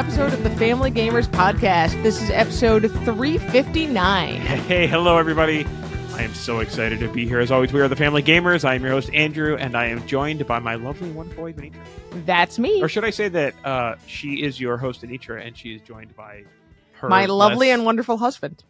episode of the Family Gamers Podcast. This is episode 359. Hey, hello everybody. I am so excited to be here. As always, we are the Family Gamers. I am your host, Andrew, and I am joined by my lovely, one boy, Anitra. That's me, Or should I say that uh, she is your host, Anitra, and she is joined by her my lovely less- and wonderful husband.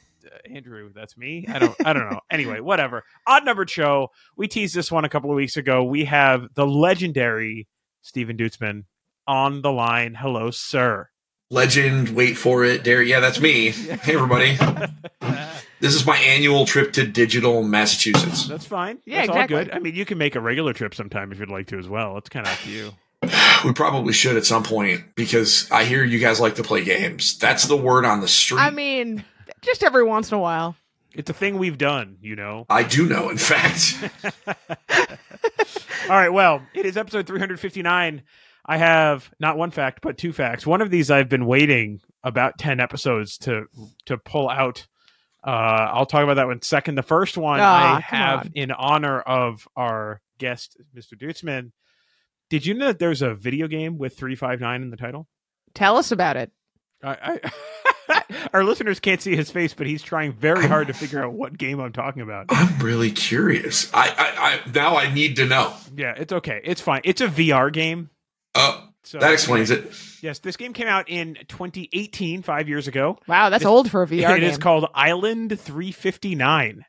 Andrew, that's me. I don't I don't know. Anyway, whatever. Odd numbered show. We teased this one a couple of weeks ago. We have the legendary Stephen Duetzmann on the line. Hello, sir. legend. Wait for it, Derek. Yeah, that's me. Hey, everybody. This is my annual trip to Digital, Massachusetts. That's fine. Yeah, that's exactly. all good. I mean, you can make a regular trip sometime if you'd like to as well. It's kind of up to you. We probably should at some point because I hear you guys like to play games. That's the word on the street. I mean, just every once in a while. It's a thing we've done, you know. I do know, in fact. All right, well, it is episode 359. I have not one fact, but two facts. One of these I've been waiting about 10 episodes to to pull out. Uh, I'll talk about that one second. The first one Ah, I come have on. in honor of our guest, Mr. Duetzmann. Did you know that there's a video game with 359 in the title? Tell us about it. I, I, our listeners can't see his face, but he's trying very hard to figure out what game I'm talking about. I'm really curious. I, I, I now I need to know. Yeah, it's okay. It's fine. It's a VR game. Uh, So that explains it. Yes, this game came out in 2018, five years ago. Wow, that's It's- old for a VR It game. is called Island 359.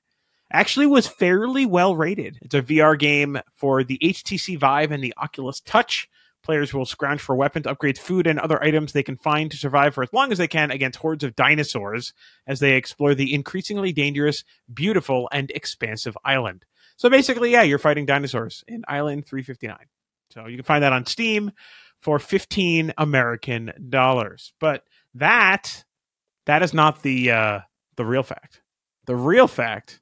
Actually, was fairly well rated. It's a VR game for the HTC Vive and the Oculus Touch. Players will scrounge for weapons, upgrade food, and other items they can find to survive for as long as they can against hordes of dinosaurs as they explore the increasingly dangerous, beautiful, and expansive island. So basically, yeah, you're fighting dinosaurs in Island 359. So you can find that on Steam for 15 American dollars. But that that is not the uh the real fact. The real fact,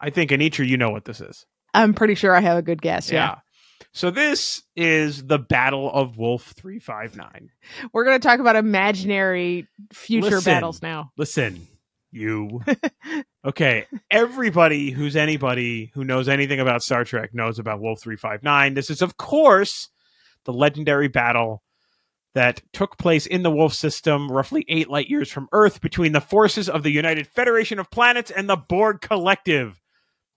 I think Anitra, you know what this is. I'm pretty sure I have a good guess. Yeah. So this is the Battle of Wolf 359. We're going to talk about imaginary future Listen. battles now. Listen, you. okay, everybody who's anybody who knows anything about Star Trek knows about Wolf 359. This is of course the legendary battle that took place in the Wolf system roughly 8 light years from Earth between the forces of the United Federation of Planets and the Borg Collective.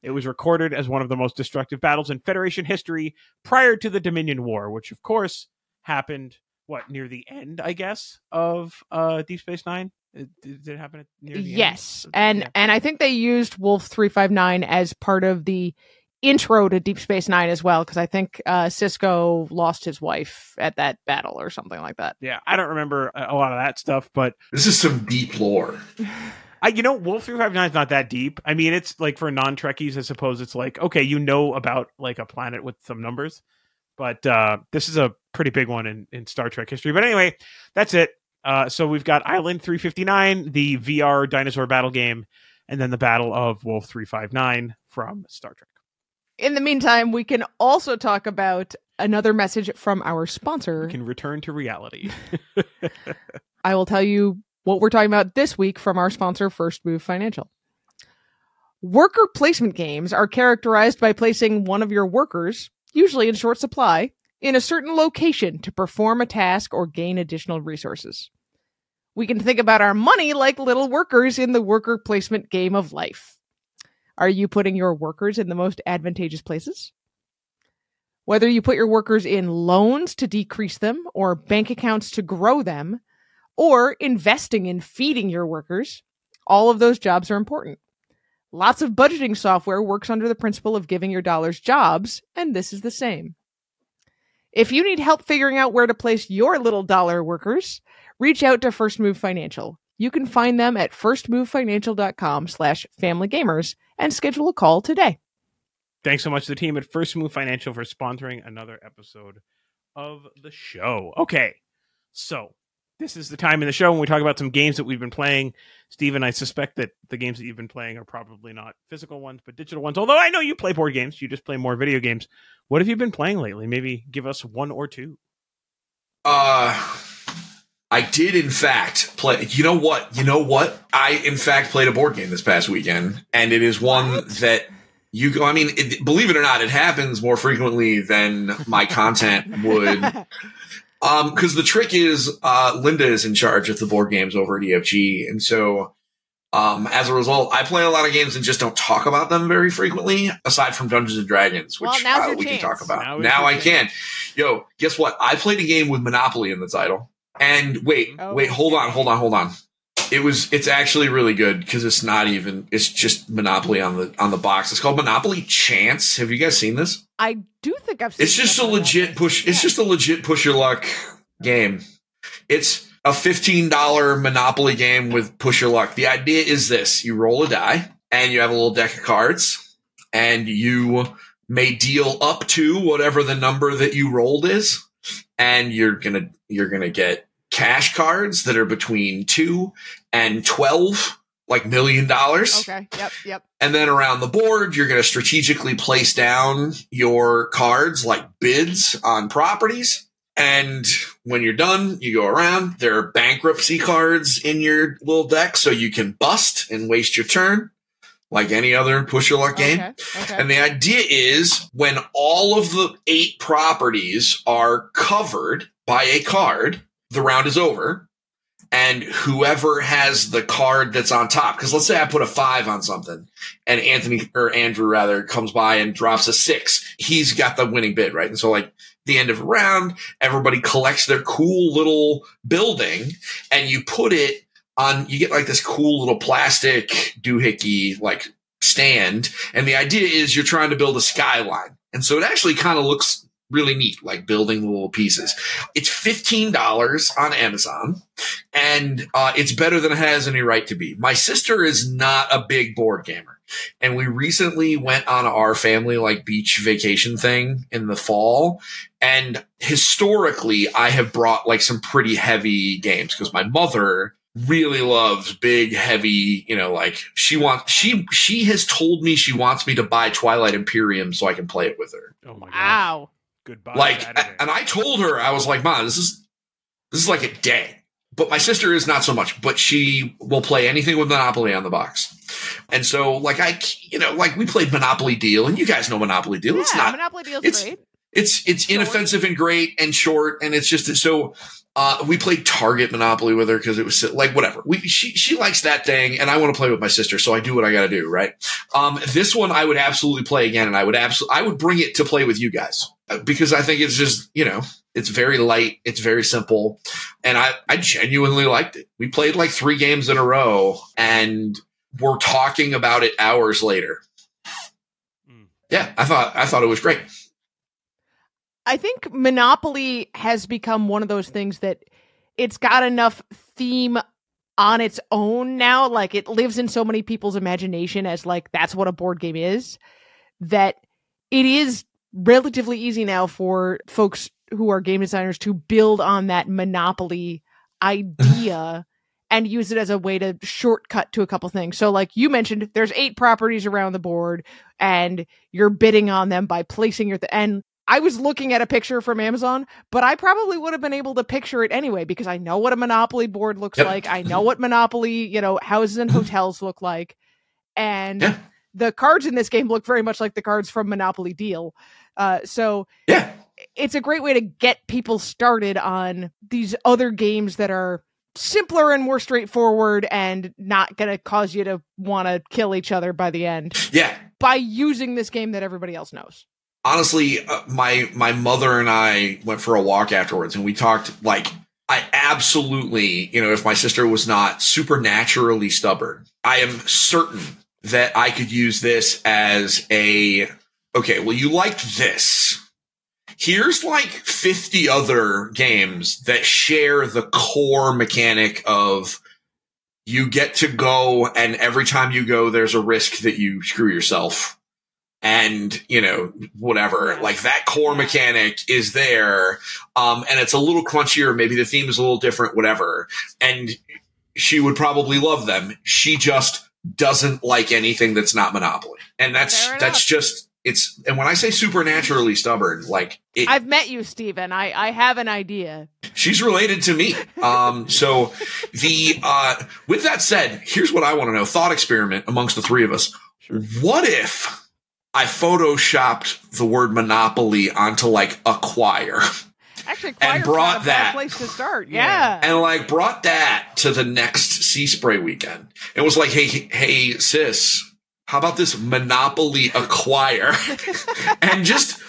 It was recorded as one of the most destructive battles in Federation history prior to the Dominion War, which of course happened what near the end, I guess, of uh, Deep Space Nine. Uh, Did it happen at near the Yes. end? And Yeah. and I think they used Wolf 359 as part of the intro to Deep Space 9 as well cuz I think uh Sisko lost his wife at that battle or something like that. yeah, I don't remember a a lot of that stuff, but This is some deep lore. I, you know, Wolf 359 is not that deep. I mean, it's like for non Trekkies, I suppose it's like, okay, you know about like a planet with some numbers, but uh, this is a pretty big one in, in Star Trek history. But anyway, that's it. Uh, so we've got Island 359, the VR dinosaur battle game, and then the Battle of Wolf 359 from Star Trek. In the meantime, we can also talk about another message from our sponsor. We can return to reality. I will tell you what we're talking about this week from our sponsor, First Move Financial. Worker placement games are characterized by placing one of your workers, usually in short supply, in a certain location to perform a task or gain additional resources. We can think about our money like little workers in the worker placement game of life. Are you putting your workers in the most advantageous places? Whether you put your workers in loans to decrease them or bank accounts to grow them, or investing in feeding your workers, all of those jobs are important. Lots of budgeting software works under the principle of giving your dollars jobs, and this is the same. If you need help figuring out where to place your little dollar workers, reach out to First Move Financial. You can find them at firstmovefinancial.com slash familygamers and schedule a call today. Thanks so much to the team at First Move Financial for sponsoring another episode of the show. Okay, so this is the time in the show when we talk about some games that we've been playing. Stephen, I suspect that the games that you've been playing are probably not physical ones, but digital ones. Although I know you play board games, you just play more video games. What have you been playing lately? Maybe give us one or two. Uh I did in fact play you know what? You know what? I in fact played a board game this past weekend and it is one that you go I mean it, believe it or not it happens more frequently than my content would um cuz the trick is uh Linda is in charge of the board games over at EFG and so um, as a result, I play a lot of games and just don't talk about them very frequently, aside from Dungeons and Dragons, which Well, uh, your we can talk about. Now Now, is your I can. Yo, guess what? I played a game with Monopoly in the title. And wait, Oh. wait, hold on, hold on, hold on. It was it's actually really good because it's not even it's just Monopoly on the on the box. It's called Monopoly Chance. Have you guys seen this? I do think I've seen It's just a legit push. It's Yeah. just a legit push your luck game. It's a fifteen dollar Monopoly game with push your luck. The idea is this: you roll a die, and you have a little deck of cards, and you may deal up to whatever the number that you rolled is, and you're gonna you're gonna get cash cards that are between two and twelve, like million dollars. Okay. Yep. Yep. And then around the board, you're going to strategically place down your cards like bids on properties. And when you're done, you go around. There are bankruptcy cards in your little deck, so you can bust and waste your turn, like any other push your luck game. Okay. Okay. And the idea is when all of the eight properties are covered by a card, the round is over. And whoever has the card that's on top, because let's say I put a five on something and Anthony or Andrew rather comes by and drops a six, he's got the winning bid, right? And so like the end of a round, everybody collects their cool little building and you put it on, you get like this cool little plastic doohickey like stand. And the idea is you're trying to build a skyline. And so it actually kind of looks really neat, like building little pieces. It's $15 on Amazon and uh, it's better than it has any right to be. My sister is not a big board gamer. And we recently went on our family like beach vacation thing in the fall. And historically, I have brought like some pretty heavy games because my mother really loves big, heavy, you know, like she wants, she, she has told me she wants me to buy Twilight Imperium so I can play it with her. Oh my god. Wow. Goodbye. like, Saturday. and I told her, I was like, Mom, this is, this is like a day. But my sister is not so much, but she will play anything with Monopoly on the box. And so, like, I, you know, like we played Monopoly Deal, and you guys know Monopoly Deal. it's yeah, not Monopoly deal's it's- great. it's it's Short. inoffensive and great and short and it's just so uh, we played Target Monopoly with her because it was like whatever. We she she likes that thing and I want to play with my sister, so I do what I got to do, right? Um, this one I would absolutely play again, and I would absolutely I would bring it to play with you guys uh, because I think it's just you know it's very light, it's very simple, and I I genuinely liked it. We played like three games in a row, and we're talking about it hours later. Mm. Yeah, I thought I thought it was great. I think Monopoly has become one of those things that it's got enough theme on its own now. Like it lives in so many people's imagination as like that's what a board game is. That it is relatively easy now for folks who are game designers to build on that Monopoly idea and use it as a way to shortcut to a couple things. So like you mentioned, there's eight properties around the board and you're bidding on them by placing your th- and I was looking at a picture from Amazon, but I probably would have been able to picture it anyway because I know what a Monopoly board looks Yep. like. I know what Monopoly, you know, houses and hotels look like. And Yeah. the cards in this game look very much like the cards from Monopoly Deal. Uh, so Yeah. it's a great way to get people started on these other games that are simpler and more straightforward and not going to cause you to want to kill each other by the end Yeah. by using this game that everybody else knows. Honestly, uh, my my mother and I went for a walk afterwards, and we talked like I absolutely, you know, if my sister was not supernaturally stubborn, I am certain that I could use this as a okay. Well, you liked this. Here's like 50 other games that share the core mechanic of you get to go and every time you go there's a risk that you screw yourself and you know whatever. Like that core mechanic is there um and it's a little crunchier. Maybe the theme is a little different whatever. And she would probably love them. She just doesn't like anything that's not monopoly. And that's that's just it's and when i say supernaturally stubborn like it, I've met you, Stephen. I, I have an idea. she's related to me. Um so the uh with that said here's what i want to know. Thought experiment amongst the three of us. What if I photoshopped the word monopoly onto like acquire Actually, And brought a that. place to start. Yeah. Yeah. and like brought that to the next Sea Spray weekend? It was like, hey, hey, sis, how about this monopoly acquire? and just,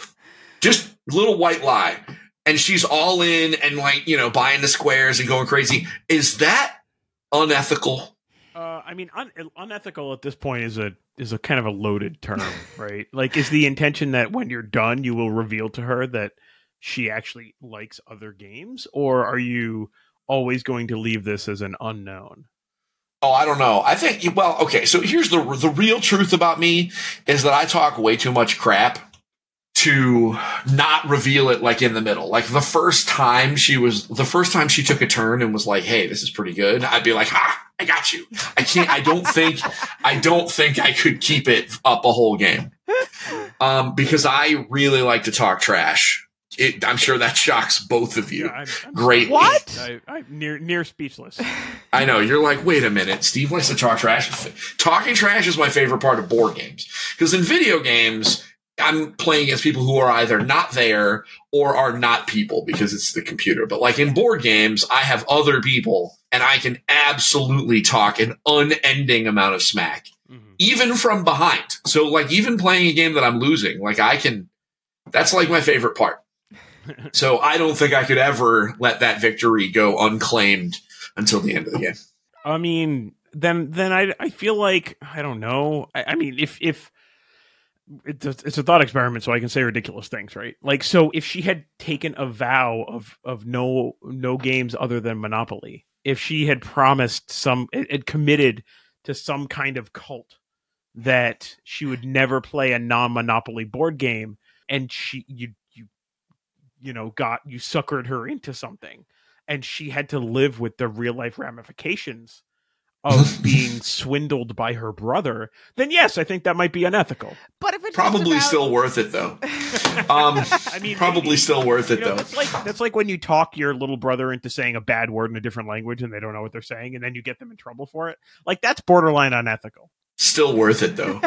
just little white lie. And she's all in and like, you know, buying the squares and going crazy. Is that unethical? Uh, I mean, un- unethical at this point is a is a kind of a loaded term, right? Like, is the intention that when you're done, you will reveal to her that she actually likes other games, or are you always going to leave this as an unknown? Oh, I don't know. I think well, okay. So here's the the real truth about me is that I talk way too much crap to not reveal it like in the middle. Like the first time she was the first time she took a turn and was like, "Hey, this is pretty good." I'd be like, "Ha, I got you." I can't I don't think I don't think I could keep it up a whole game. Um because I really like to talk trash. It, I'm sure that shocks both of you. I'm, I'm Great. What? I, I'm near near speechless. I know you're like, wait a minute. Steve likes to talk trash. Talking trash is my favorite part of board games because in video games, I'm playing against people who are either not there or are not people because it's the computer. But like in board games, I have other people and I can absolutely talk an unending amount of smack, Mhm. even from behind. So like even playing a game that I'm losing, like I can. That's like my favorite part. So I don't think I could ever let that victory go unclaimed until the end of the game. I mean, then then I I feel like I don't know. I, I mean, if if it's a, thought experiment, so I can say ridiculous things, right? Like, so if she had taken a vow of of no no games other than Monopoly, if she had promised some, had committed to some kind of cult that she would never play a non Monopoly board game, and she you you you know got you suckered her into something and she had to live with the real life ramifications of being swindled by her brother, then yes, I think that might be unethical. But if it's Probably just still worth it though. Um, I mean, probably maybe. still worth it You know, though. that's like that's like when you talk your little brother into saying a bad word in a different language and they don't know what they're saying, and then you get them in trouble for it. Like that's borderline unethical. Still worth it though.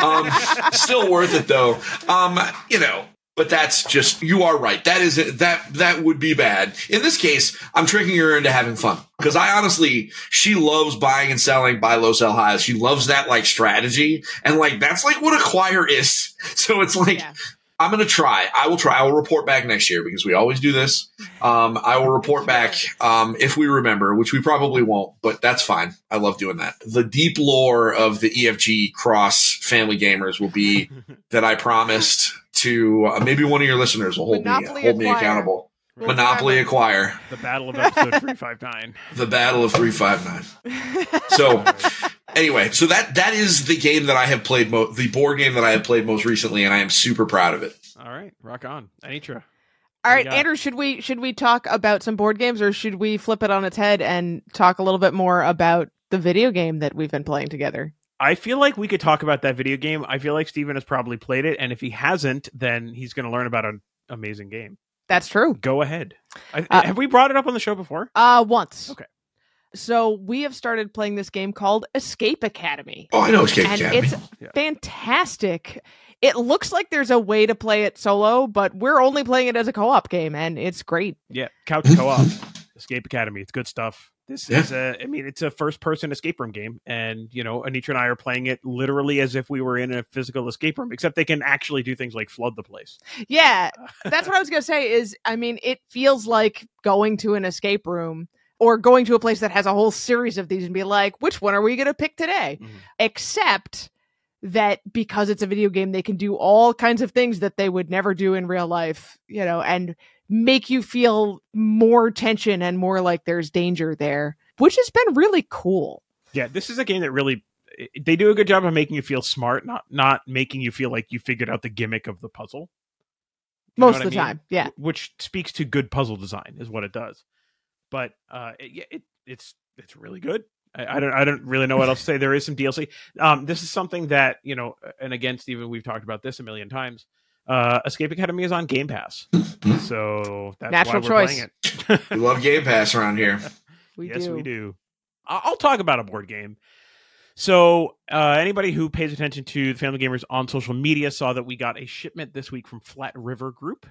Um, still worth it though. Um, you know, but that's just you are right. That is that that would be bad. In this case, I'm tricking her into having fun because I honestly she loves buying and selling, buy low, sell high. She loves that like strategy and like that's like what acquire is. So it's like Yeah. I'm gonna try. I will try. I will report back next year because we always do this. Um, I will report back um, if we remember, which we probably won't, but that's fine. I love doing that. The deep lore of the EFG cross family gamers will be that I promised to uh, maybe one of your listeners will hold Monopoly me hold me accountable. We'll Monopoly acquire The battle of episode three five nine. the battle of three five nine. So anyway, so that that is the game that I have played mo- the board game that I have played most recently, and I am super proud of it. All right, rock on, Anitra. All right, Andrew, should we should we talk about some board games or should we flip it on its head and talk a little bit more about the video game that we've been playing together? I feel like we could talk about that video game. I feel like Stephen has probably played it, and if he hasn't, then he's going to learn about an amazing game. That's true. Go ahead. I, Uh, have we brought it up on the show before? Uh once. Okay. So we have started playing this game called Escape Academy. Oh, I know Escape and Academy. it's Yeah. fantastic. It looks like there's a way to play it solo, but we're only playing it as a co-op game and it's great. Yeah, Couch Co-op, Escape Academy. It's good stuff. This Yeah. is a, I mean, it's a first-person escape room game, and you know, Anitra and I are playing it literally as if we were in a physical escape room, except they can actually do things like flood the place. Yeah, that's what I was going to say is I mean, it feels like going to an escape room or going to a place that has a whole series of these and be like, which one are we going to pick today? Mhm. Except that because it's a video game, they can do all kinds of things that they would never do in real life, you know, and make you feel more tension and more like there's danger there, which has been really cool. Yeah, this is a game that really they do a good job of making you feel smart, not not making you feel like you figured out the gimmick of the puzzle. You Most of the I mean? time. Yeah. which speaks to good puzzle design is what it does. But uh, it, it, it's it's really good. I, I don't I don't really know what else to say. There is some DLC. Um, this is something that you know, and again, Stephen, we've talked about this a million times. Uh, Escape Academy is on Game Pass, so that's Natural why we're choice. playing it. We love Game Pass around here. We yes, do. we do. I- I'll talk about a board game. So, uh, anybody who pays attention to the Family Gamers on social media saw that we got a shipment this week from Flat River Group.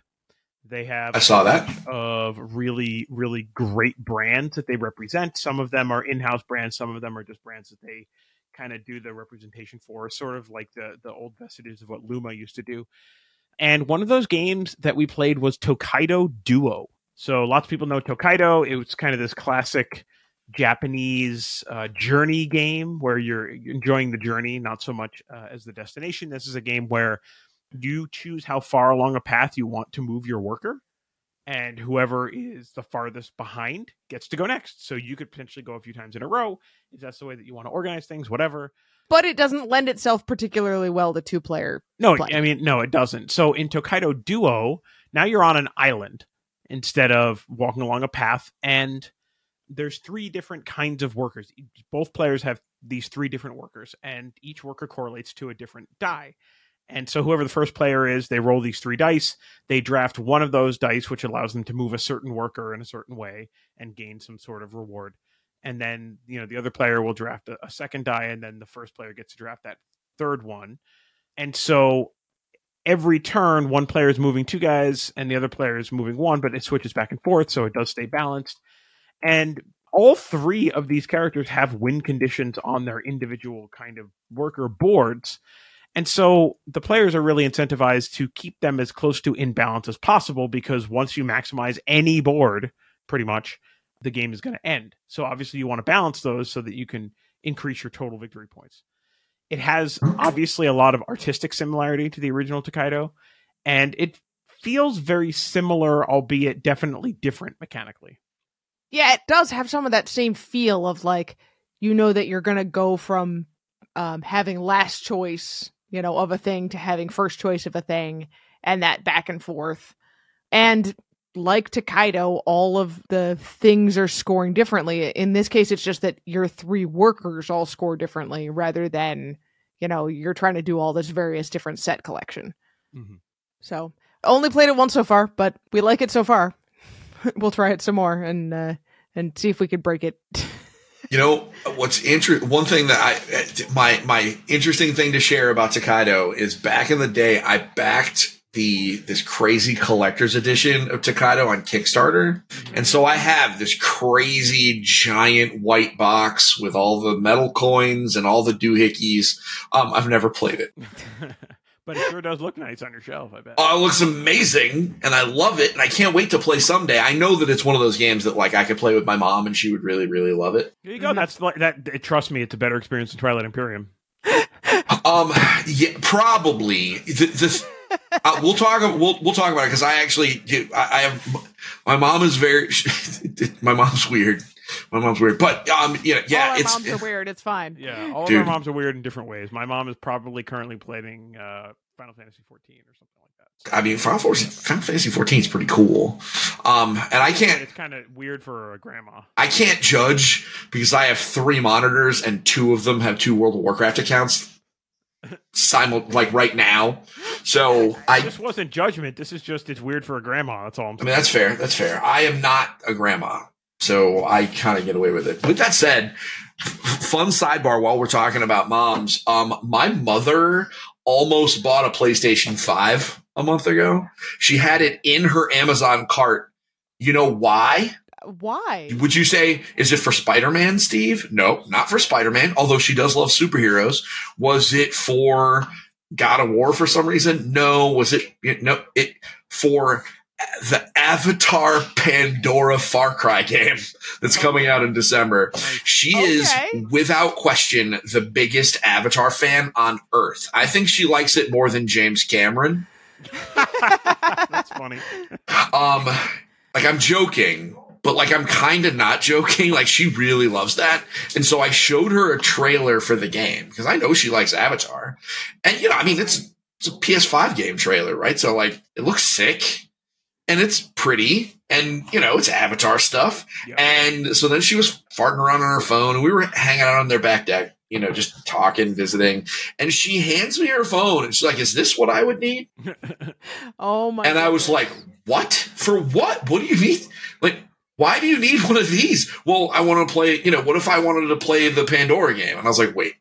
They have I saw that. of really, really great brands that they represent. Some of them are in-house brands. Some of them are just brands that they kind of do the representation for, sort of like the the old vestiges of what Luma used to do. And one of those games that we played was Tokaido Duo. So lots of people know Tokaido. It was kind of this classic Japanese uh, journey game where you're enjoying the journey, not so much uh, as the destination. This is a game where you choose how far along a path you want to move your worker and whoever is the farthest behind gets to go next. So you could potentially go a few times in a row if that's the way that you want to organize things, whatever. But it doesn't lend itself particularly well to two player. No, Play. I mean, no, it doesn't. So in Tokaido Duo, now you're on an island instead of walking along a path, and there's three different kinds of workers. Both players have these three different workers, and each worker correlates to a different die. And so whoever the first player is, they roll these three dice. They draft one of those dice, which allows them to move a certain worker in a certain way and gain some sort of reward. And then, you know, the other player will draft a, a second die, and then the first player gets to draft that third one. And so every turn, one player is moving two guys and the other player is moving one, but it switches back and forth, so it does stay balanced. And all three of these characters have win conditions on their individual kind of worker boards. And so the players are really incentivized to keep them as close to in balance as possible because once you maximize any board, pretty much, the game is going to end. So obviously you want to balance those so that you can increase your total victory points. It has obviously a lot of artistic similarity to the original Tokaido, and it feels very similar, albeit definitely different mechanically. Yeah, it does have some of that same feel of like you know that you're gonna go from um, having last choice, you know, of a thing to having first choice of a thing, and that back and forth. And like Tokaido, all of the things are scoring differently. In this case, it's just that your three workers all score differently rather than, you know, you're trying to do all this various different set collection. Mhm. So only played it once so far, but we like it so far. we'll try it some more and uh, and see if we could break it. You know what's interesting? One thing that I my my interesting thing to share about Tokaido is back in the day I backed the this crazy collector's edition of Tokaido on Kickstarter, and so I have this crazy giant white box with all the metal coins and all the doohickeys. Um, I've never played it. but it sure does look nice on your shelf, I bet. Oh, it looks amazing, and I love it, and I can't wait to play someday. I know that it's one of those games that like I could play with my mom, and she would really, really love it. There you go. That's like that. Trust me, it's a better experience than Twilight Imperium. Um, yeah, probably. The, the, uh, we'll talk. We'll we'll talk about it because I actually. I, I have my mom is very. my mom's weird. My mom's weird, but um, yeah, yeah, all our it's. moms are weird. It's fine. Yeah, all Dude. of our moms are weird in different ways. My mom is probably currently playing uh, Final Fantasy 14 or something like that. I mean, Final Fantasy, Final Fantasy 14 is pretty cool. Um, and I can't. It's kind of weird for a grandma. I can't judge because I have three monitors and two of them have two World of Warcraft accounts. Simul like right now, so I This wasn't judgment. This is just it's weird for a grandma. That's all I'm I saying. mean, that's fair. That's fair. I am not a grandma, so I kind of get away with it. With that said, fun sidebar while we're talking about moms. Um, my mother almost bought a PlayStation 5 a month ago. She had it in her Amazon cart. You know why? Why? Would you say, is it for Spider Man, Steve? No, not for Spider Man, although she does love superheroes. Was it for God of War for some reason? No. Was it, it- no, it for the Avatar Pandora Far Cry game that's coming out in December. She is, without question, the biggest Avatar fan on earth. I think she likes it more than James Cameron. that's funny. Um, like I'm joking, but like I'm kind of not joking. Like she really loves that. And so I showed her a trailer for the game because I know she likes Avatar. And you know, I mean, it's, it's a PS5 game trailer, right? So like it looks sick and it's pretty and you know, it's Avatar stuff. Yeah. And so then she was farting around on her phone and we were hanging out on their back deck, you know, just talking, visiting. And she hands me her phone and she's like, is this what I would need? Oh my! And I was like, what? For what? What do you need? Like, why do you need one of these? Well, I want to play, you know, what if I wanted to play the Pandora game? And I was like, wait,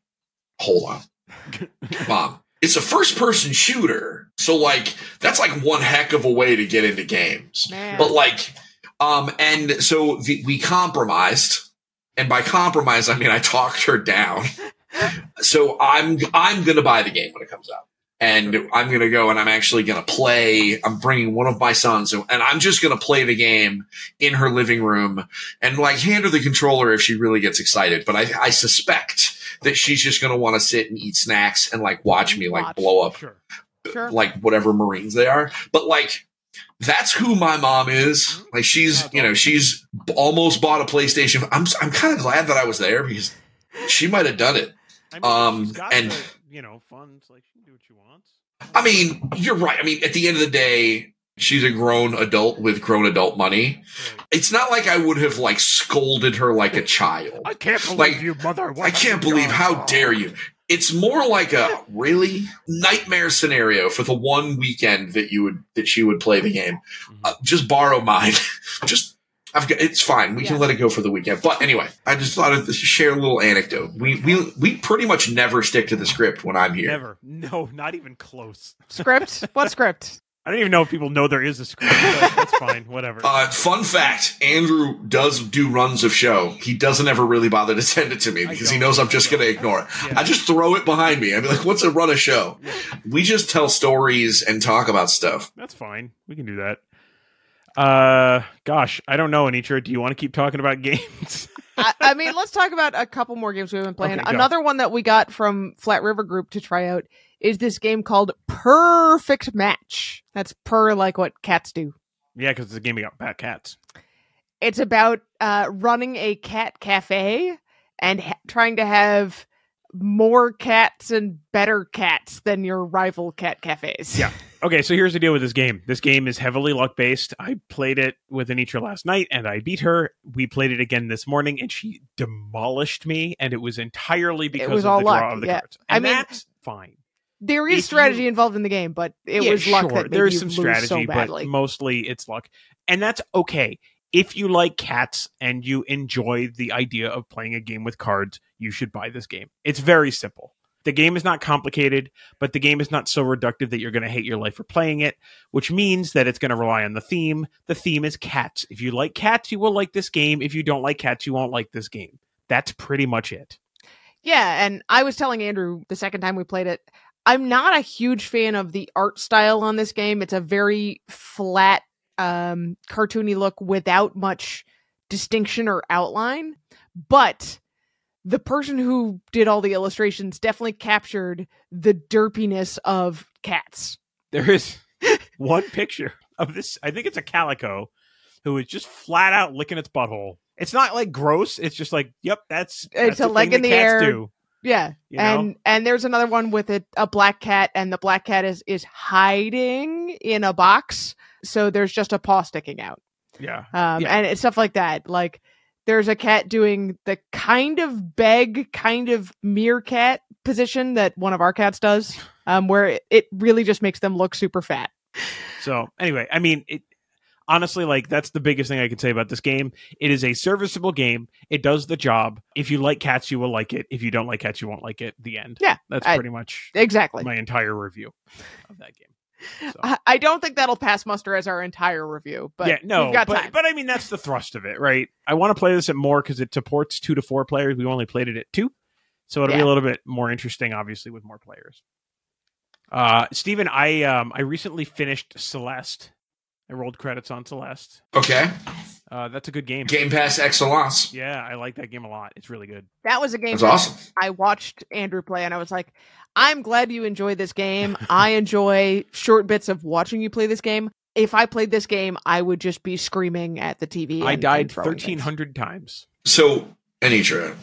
hold on. Mom, it's a first person shooter. So, like, that's like one heck of a way to get into games. Man. But, like, um, and so the, we compromised. And by compromise, I mean I talked her down. so I'm I'm gonna buy the game when it comes out and I'm gonna go and I'm actually gonna play. I'm bringing one of my sons, and I'm just gonna play the game in her living room and like hand her the controller if she really gets excited. But I, I suspect that she's just gonna want to sit and eat snacks and like watch me like Watch. blow up sure. Sure. like whatever Marines they are. But like that's who my mom is. Like she's you know she's almost bought a PlayStation. I'm I'm kind of glad that I was there because she might have done it. I mean, Um, and- the, you know funds. Like she can do what she wants. I mean, you're right. I mean, at the end of the day, she's a grown adult with grown adult money. It's not like I would have like scolded her like a child. I can't believe Like, you, mother. I can't believe how dare you. It's more like a really nightmare scenario for the one weekend that you would that she would play the game. Mhm. Uh, just borrow mine. just I've got it's fine. We can let it go for the weekend. But anyway, I just thought I'd share a little anecdote. We we we pretty much never stick to the script when I'm here. Never. No, not even close. script. What script? I don't even know if people know there is a script. But that's fine. Whatever. Uh, fun fact: Andrew does do runs of show. He doesn't ever really bother to send it to me because he knows I'm just going to ignore it. Yeah. I just throw it behind me. I'd be like, "What's a run of show?" Yeah. We just tell stories and talk about stuff. That's fine. We can do that. Uh, gosh, I don't know, Anitra. Do you want to keep talking about games? I, I mean, let's talk about a couple more games we've been playing. Okay. Another one that we got from Flat River Group to try out is this game called Purrfect Match. That's purr like what cats do. yeah, because it's a game about cats. It's about uh, running a cat cafe and ha- trying to have more cats and better cats than your rival cat cafes. Yeah. Okay, so here's the deal with this game. This game is heavily luck based. I played it with Anitra last night and I beat her. We played it again this morning and she demolished me, and it was entirely because was of all the draw luck, of the yeah. cards. I mean- that's fine. There is If strategy you- involved in the game, but it Yeah, was luck sure. that made There's you some lose strategy, so but mostly it's luck, and that's okay. If you like cats and you enjoy the idea of playing a game with cards, you should buy this game. It's very simple. The game is not complicated, but the game is not so reductive that you're going to hate your life for playing it, which means that it's going to rely on the theme. The theme is cats. If you like cats, you will like this game. If you don't like cats, you won't like this game. That's pretty much it. Yeah, and I was telling Andrew the second time we played it, I'm not a huge fan of the art style on this game. It's a very flat, um, cartoony look without much distinction or outline. But the person who did all the illustrations definitely captured the derpiness of cats. There is one picture of this. I think it's a calico who is just flat out licking its butthole. It's not like gross. It's just like, yep, that's that's a leg in the air. Do, Yeah, you know? and and there's another one with a, a black cat, and the black cat is is hiding in a box, so there's just a paw sticking out. yeah, um, Yeah. and it's stuff like that. Like there's a cat doing the kind of beg, kind of meerkat position that one of our cats does, um, where it, it really just makes them look super fat. So anyway, I mean, it honestly like that's the biggest thing I can say about this game. It is a serviceable game. It does the job. If you like cats, you will like it. If you don't like cats, you won't like it. The end. Yeah, that's I- pretty much Exactly. my entire review of that game. So. I, I don't think that'll pass muster as our entire review, but yeah, no, we've got but, time. but I mean that's the thrust of it, right? I want to play this at more because it supports two to four players. We only played it at two, so it'll be a little bit more interesting, obviously, with more players. Uh, Stephen, I um I recently finished Celeste. I rolled credits on Celeste. Okay, Uh, that's a good game. Game Pass Excellence. Yeah, I like that game a lot. It's really good. that was a game That's that awesome. I watched Andrew play, and I was like, I'm glad you enjoy this game. I enjoy short bits of watching you play this game. if I played this game, I would just be screaming at the TV. I and- died and throwing things. thirteen hundred times. So, Anitra,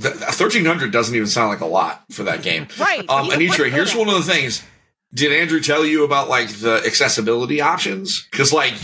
th- 1300 doesn't even sound like a lot for that game. Right. Um, Anitra, here's one of the things. Did Andrew tell you about like the accessibility options? Because like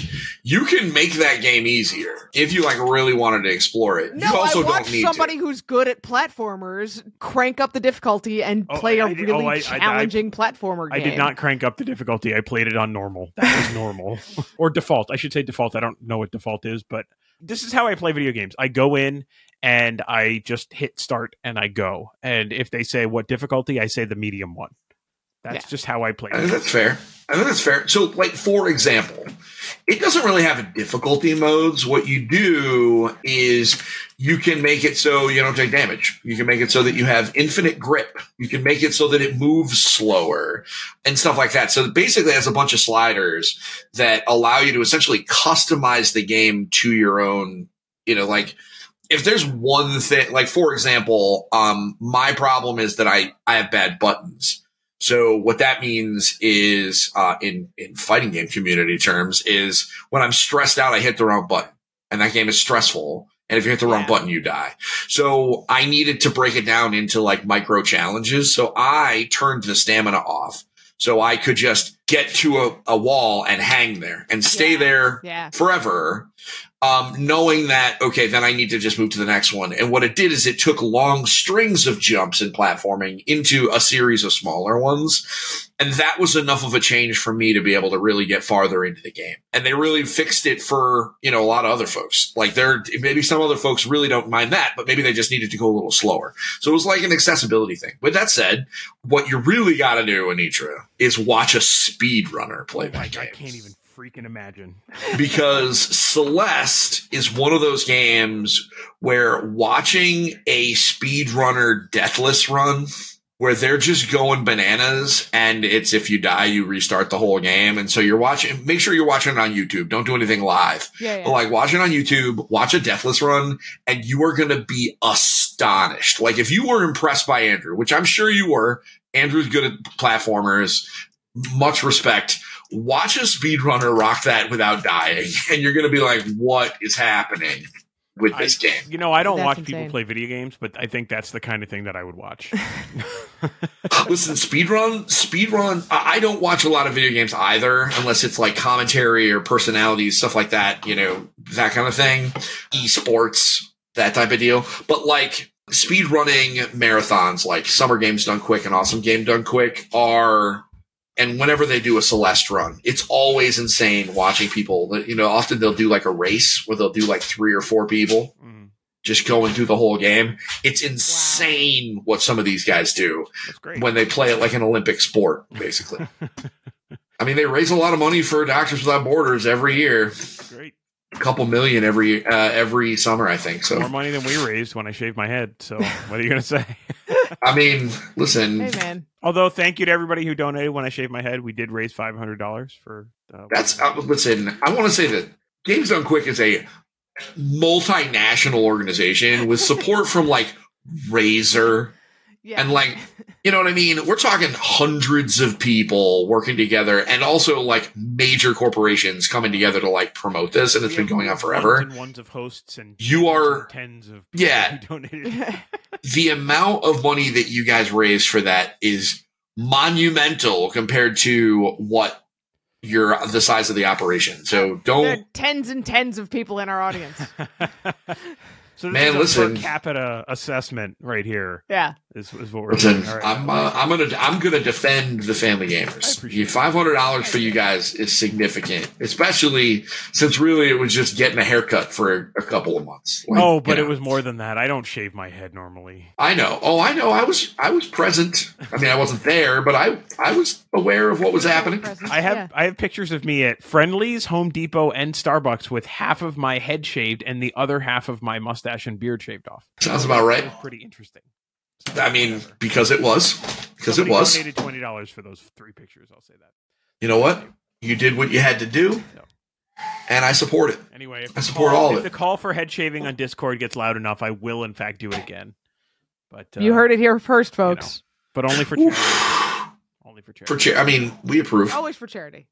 you can make that game easier if you like really wanted to explore it. No, you also I don't watched need somebody to. who's good at platformers crank up the difficulty and Oh, play a I- I did- really oh, I- I- I- challenging platformer I did not crank up the difficulty. I played it on normal. That was normal. or default. I should say default. I don't know what default is, but this is how I play video games. I go in and I just hit start and I go. And if they say what difficulty, I say the medium one. That's Yeah. just how I play. I think that's fair. I think that's fair. So, like for example, it doesn't really have difficulty modes. What you do is you can make it so you don't take damage. You can make it so that you have infinite grip. You can make it so that it moves slower and stuff like that. So basically, it has a bunch of sliders that allow you to essentially customize the game to your own. You know, like if there's one thing, like for example, um, my problem is that I I have bad buttons. So what that means is, uh, in, in fighting game community terms is when I'm stressed out, I hit the wrong button and that game is stressful. And if you hit the wrong Yeah. button, you die. So I needed to break it down into like micro challenges. So I turned the stamina off. So I could just get to a, a wall and hang there and stay Yeah. there Yeah. forever, um, knowing that, okay, then I need to just move to the next one. And what it did is it took long strings of jumps and platforming into a series of smaller ones. And that was enough of a change for me to be able to really get farther into the game. And they really fixed it for, you know, a lot of other folks. Like there, maybe some other folks really don't mind that, but maybe they just needed to go a little slower. So it was like an accessibility thing. With that said, what you really got to do, Anitra, is watch a speedrunner play that game I can't even freaking imagine. because Celeste is one of those games where watching a speedrunner deathless run where they're just going bananas and it's if you die you restart the whole game and so you're watching make sure you're watching it on YouTube don't do anything live Yeah. yeah. but like watch it on YouTube watch a deathless run and you are going to be astonished like if you were impressed by Andrew which I'm sure you were Andrew's good at platformers much respect watch a speedrunner rock that without dying and you're going to be like what is happening with this game You know, I don't That's watch insane. people play video games, but I think that's the kind of thing that I would watch. listen speedrun speedrun I I don't watch a lot of video games either unless it's like commentary or personalities stuff like that you know that kind of thing esports that type of deal but like speedrunning marathons like summer games done quick and awesome game done quick are and whenever they do a Celeste run, it's always insane watching people. That you know, often they'll do like a race where they'll do like three or four people Mm, just going through the whole game. It's insane what some of these guys do when they play it like an Olympic sport, basically. I mean, they raise a lot of money for Doctors Without Borders every year, great. A couple million every uh, every summer, I think. So more money than we raised when I shaved my head. So what are you going to say? I mean, listen, hey man. Although, thank you to everybody who donated when I shaved my head. We did raise five hundred dollars for. Uh, that's uh, listen. I want to say that Games Done Quick is a multinational organization with support from like Razer Yeah. and like you know what I mean? We're talking hundreds of people working together and also like major corporations coming together to like promote this and it's we been going on ones forever. and ones of hosts and You are- tens of people Yeah. donated. The amount of money that you guys raise for that is monumental compared to what your the size of the operation. So there are don't tens and tens of people in our audience. so this Man, is a listen. per capita assessment right here. Yeah. Is, is what we're listen. doing. All right. I'm uh, I'm gonna I'm gonna defend the family gamers. Five hundred dollars for you guys is significant, especially since really it was just getting a haircut for a couple of months. Like, oh, you but know. it was more than that. I don't shave my head normally. I know. Oh, I know. I was I was present. I mean, I wasn't there, but I I was aware of what was happening. I have Yeah. I have pictures of me at Friendly's, Home Depot, and Starbucks with half of my head shaved and the other half of my mustache and beard shaved off. Sounds about right. That was pretty interesting. I mean, because it was, because it was. donated twenty dollars for those three pictures. I'll say that. You know what? You did what you had to do, and I support it. Anyway, if I the support call, all of if it. the call for head shaving on Discord gets loud enough, I will in fact do it again. But uh, you heard it here first, folks. but only for charity. Only for charity. For cha- I mean, we approve. Always for charity.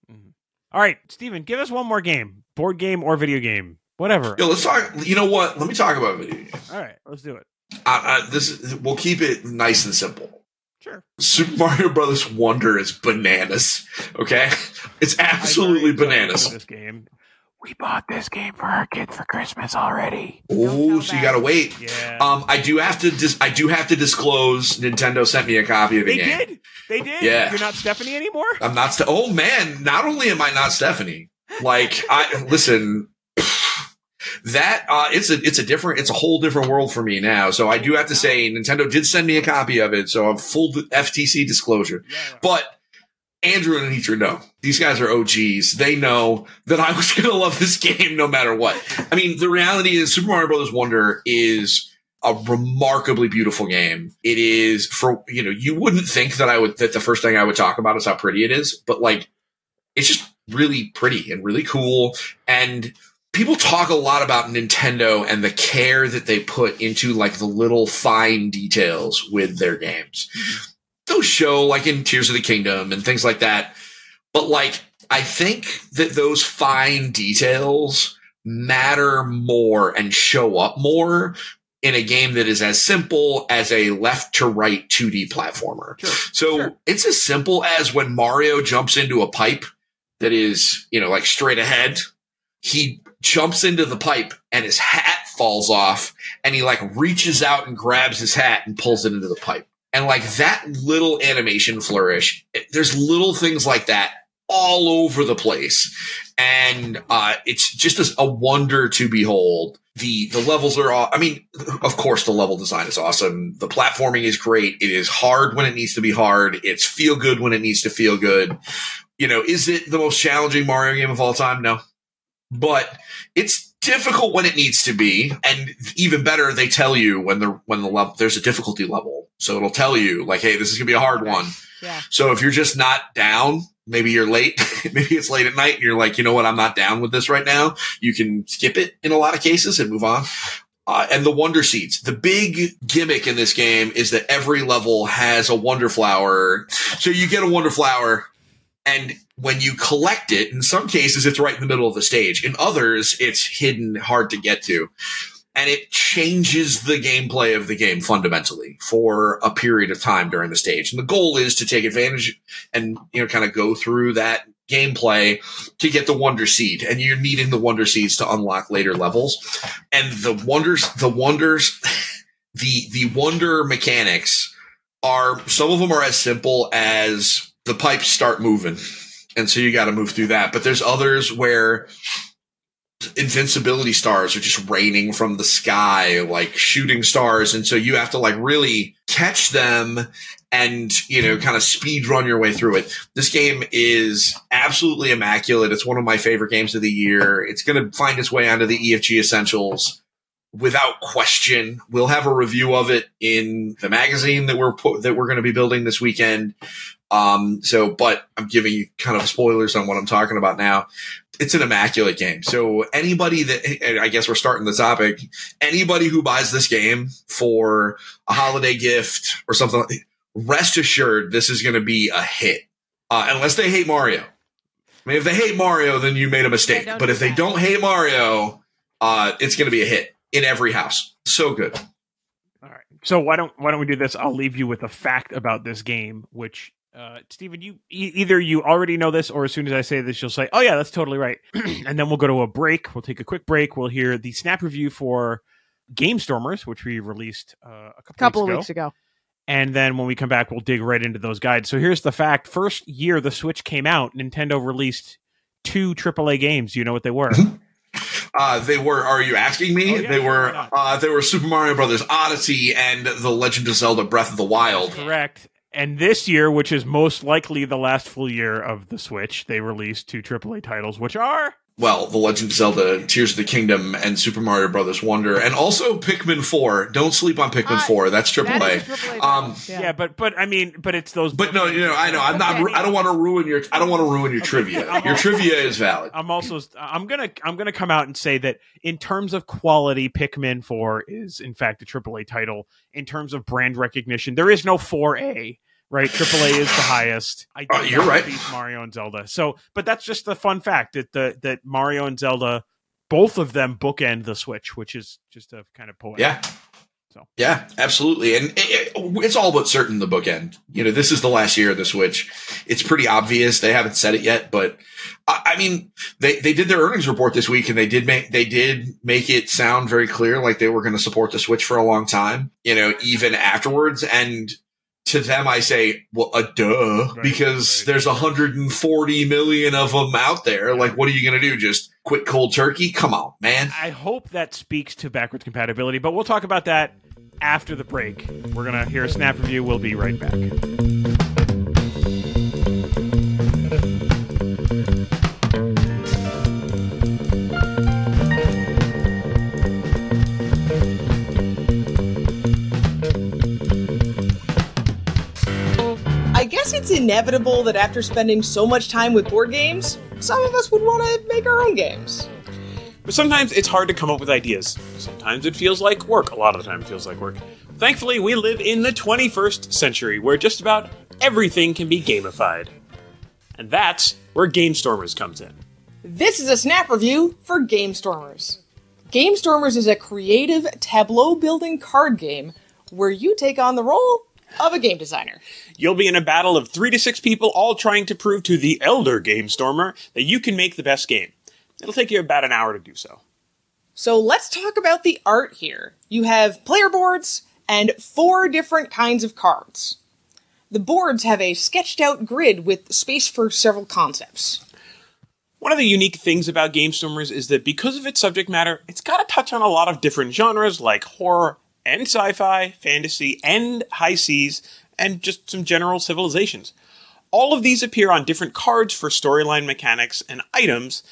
All right, Stephen, give us one more game, board game or video game, whatever. Yo, let's talk. You know what? Let me talk about video games. All right, let's do it. Uh, uh, this is, we'll keep it nice and simple. Sure. Super Mario Brothers Wonder is bananas. Okay, it's absolutely I'm very excited bananas. This game. We bought this game for our kids for Christmas already. Oh, tell so you gotta wait. Yeah. Um, I do have to. Dis- I do have to disclose. Nintendo sent me a copy of the they game. They did. They did. Yeah. You're not Stephanie anymore. I'm not. Ste- oh man! Not only am I not Stephanie, like I listen. That uh, it's a it's a different it's a whole different world for me now. So I do have to say Nintendo did send me a copy of it. So I'm full FTC disclosure. Yeah. But Andrew and Anitra know these guys are OGs. They know that I was going to love this game no matter what. I mean, the reality is Super Mario Brothers Wonder is a remarkably beautiful game. It is for, you know, you wouldn't think that I would, that the first thing I would talk about is how pretty it is, but like, it's just really pretty and really cool. And people talk a lot about Nintendo and the care that they put into like the little fine details with their games. Those show like in Tears of the Kingdom and things like that. But like, I think that those fine details matter more and show up more in a game that is as simple as a left to right 2D platformer. Sure. So Sure. it's as simple as when Mario jumps into a pipe that is, you know, like straight ahead. He jumps into the pipe and his hat falls off and he like reaches out and grabs his hat and pulls it into the pipe. And like that little animation flourish, it- there's little things like that all over the place. And uh, it's just a, a wonder to behold. The the levels are all I mean, of course the level design is awesome. The platforming is great. It is hard when it needs to be hard. It's feel good when it needs to feel good. You know, is it the most challenging Mario game of all time? No. But it's difficult when it needs to be. And even better, they tell you when the when the level there's a difficulty level. So it'll tell you, like, hey, this is gonna be a hard one. Yeah. So if you're just not down, maybe you're late, maybe it's late at night and you're like, you know what, I'm not down with this right now. You can skip it in a lot of cases and move on. Uh, and the wonder seeds. The big gimmick in this game is that every level has a wonder flower. So you get a wonder flower and when you collect it, in some cases, it's right in the middle of the stage. In others, it's hidden, hard to get to. And it changes the gameplay of the game fundamentally for a period of time during the stage. And the goal is to take advantage and, you know, kind of go through that gameplay to get the wonder seed. And you're needing the wonder seeds to unlock later levels. And the wonders, the wonders, the, the wonder mechanics are, some of them are as simple as the pipes start moving. And so you got to move through that. But there's others where invincibility stars are just raining from the sky, like shooting stars. And so you have to like really catch them and, you know, kind of speed run your way through it. This game is absolutely immaculate. It's one of my favorite games of the year. It's going to find its way onto the EFG Essentials without question. We'll have a review of it in the magazine that we're that we're going to be building this weekend. Um, so, but I'm giving you kind of spoilers on what I'm talking about now. It's an immaculate game. So anybody that, and I guess we're starting the topic, anybody who buys this game for a holiday gift or something, like- rest assured this is going to be a hit. Uh, unless they hate Mario. I mean, if they hate Mario, then you made a mistake. don't but if they that. don't hate Mario, uh, it's going to be a hit in every house. So good. All right. So why don't why don't we do this? I'll leave you with a fact about this game, which uh, Stephen, you e- either you already know this, or as soon as I say this, you'll say, "Oh yeah, that's totally right." and then we'll go to a break. We'll take a quick break. We'll hear the snap review for Game Stormers, which we released uh, a couple, couple weeks of ago. weeks ago. And then when we come back, we'll dig right into those guides. So here's the fact: first year the Switch came out, Nintendo released two AAA games. You know what they were? Uh, they were. Are you asking me? Oh, yeah, they were. Uh, they were Super Mario Brothers Odyssey and The Legend of Zelda: Breath of the Wild. Correct. And this year, which is most likely the last full year of the Switch, they released two AAA titles, which are Well, The Legend of Zelda: Tears of the Kingdom and Super Mario Brothers Wonder, and also Pikmin Four. Don't sleep on Pikmin Uh, Four. That's That AAA. is a AAA Um, title. yeah. but but I mean, but it's those. But no, you know, I know. I'm not. I don't want to ruin your. I don't want to ruin your trivia. Your trivia is valid. I'm also I'm gonna I'm gonna come out and say that in terms of quality, Pikmin Four is in fact a AAA title. In terms of brand recognition, there is no 4A. Right? AAA is the highest. I Uh, you're right. beats Mario and Zelda. So, but that's just the fun fact that the that Mario and Zelda, both of them bookend the Switch, which is just a kind of poetic. Yeah. So. Yeah, absolutely. And it, it- it's all but certain the bookend. You know, this is the last year of the Switch. It's pretty obvious. They haven't said it yet, but I, I mean, they, they did their earnings report this week and they did make, they did make it sound very clear like they were going to support the Switch for a long time, you know, even afterwards. And to them, I say, well, a duh, Right, because right. there's 140 million of them out there. Like, what are you going to do? Just quit cold turkey? Come on, man. I hope that speaks to backwards compatibility, but we'll talk about that after the break. We're gonna hear a snap review. We'll be right back. It's inevitable that after spending so much time with board games, some of us would want to make our own games. But sometimes it's hard to come up with ideas. Sometimes it feels like work. A lot of the time it feels like work. Thankfully, we live in the 21st century where just about everything can be gamified. And that's where GameStormers comes in. This is a snap review for GameStormers. GameStormers is a creative tableau building card game where you take on the role of a game designer. You'll be in a battle of three to six people all trying to prove to the elder Game Stormer that you can make the best game. It'll take you about an hour to do so. So let's talk about the art here. You have player boards and four different kinds of cards. The boards have a sketched out grid with space for several concepts. One of the unique things about Game Stormers is that because of its subject matter, it's got to touch on a lot of different genres like horror and sci fi, fantasy, and high seas, and just some general civilizations. All of these appear on different cards for storyline mechanics and items,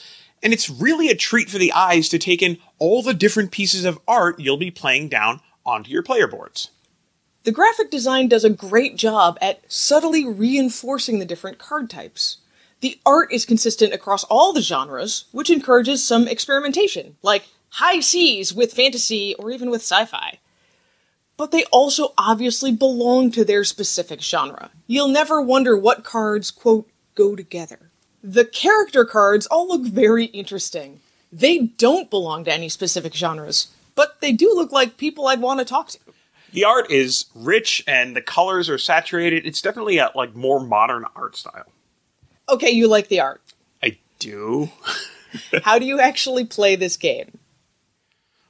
and it's really a treat for the eyes to take in all the different pieces of art you'll be playing down onto your player boards. The graphic design does a great job at subtly reinforcing the different card types. The art is consistent across all the genres, which encourages some experimentation, like high seas with fantasy or even with sci fi. But they also obviously belong to their specific genre. You'll never wonder what cards, quote, go together. The character cards all look very interesting. They don't belong to any specific genres, but they do look like people I'd want to talk to. The art is rich and the colors are saturated. It's definitely a like more modern art style. Okay, you like the art. I do. How do you actually play this game?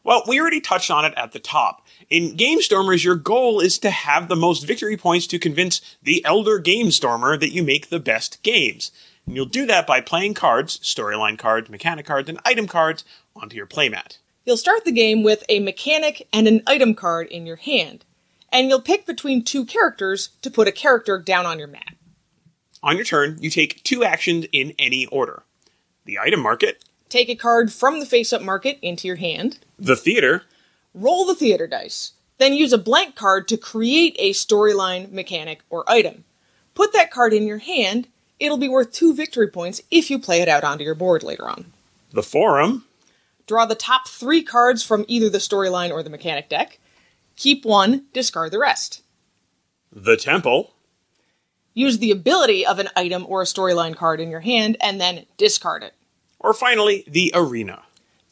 Well, we already touched on it at the top. In GameStormers, your goal is to have the most victory points to convince the elder GameStormer that you make the best games. And you'll do that by playing cards, storyline cards, mechanic cards, and item cards onto your playmat. You'll start the game with a mechanic and an item card in your hand, and you'll pick between two characters to put a character down on your mat. On your turn, you take two actions in any order. The item market, Take a card from the face up market into your hand, the theater, roll the theater dice, then use a blank card to create a storyline, mechanic, or item. Put that card in your hand, it'll be worth two victory points if you play it out onto your board later on. the forum, Draw the top three cards from either the storyline or the mechanic deck. Keep one, discard the rest. the temple, Use the ability of an item or a storyline card in your hand and then discard it. or finally, the arena.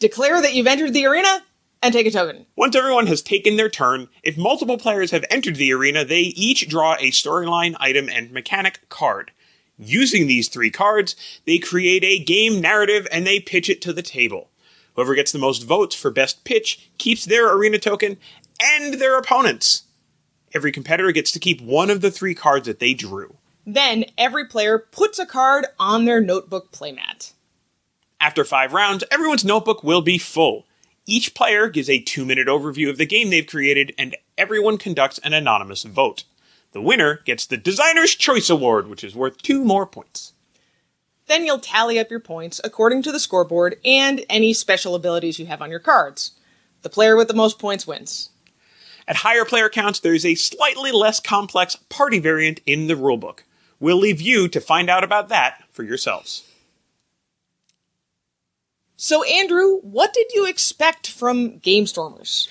Declare that you've entered the arena and take a token. Once everyone has taken their turn, if multiple players have entered the arena, they each draw a storyline, item, and mechanic card. Using these three cards, they create a game narrative and they pitch it to the table. Whoever gets the most votes for best pitch keeps their arena token and their opponents. Every competitor gets to keep one of the three cards that they drew. Then every player puts a card on their notebook playmat. After five rounds, everyone's notebook will be full. Each player gives a two minute overview of the game they've created, and everyone conducts an anonymous vote. The winner gets the Designer's Choice Award, which is worth two more points. Then you'll tally up your points according to the scoreboard and any special abilities you have on your cards. The player with the most points wins. At higher player counts, there is a slightly less complex party variant in the rulebook. We'll leave you to find out about that for yourselves. So, Andrew, what did you expect from GameStormers?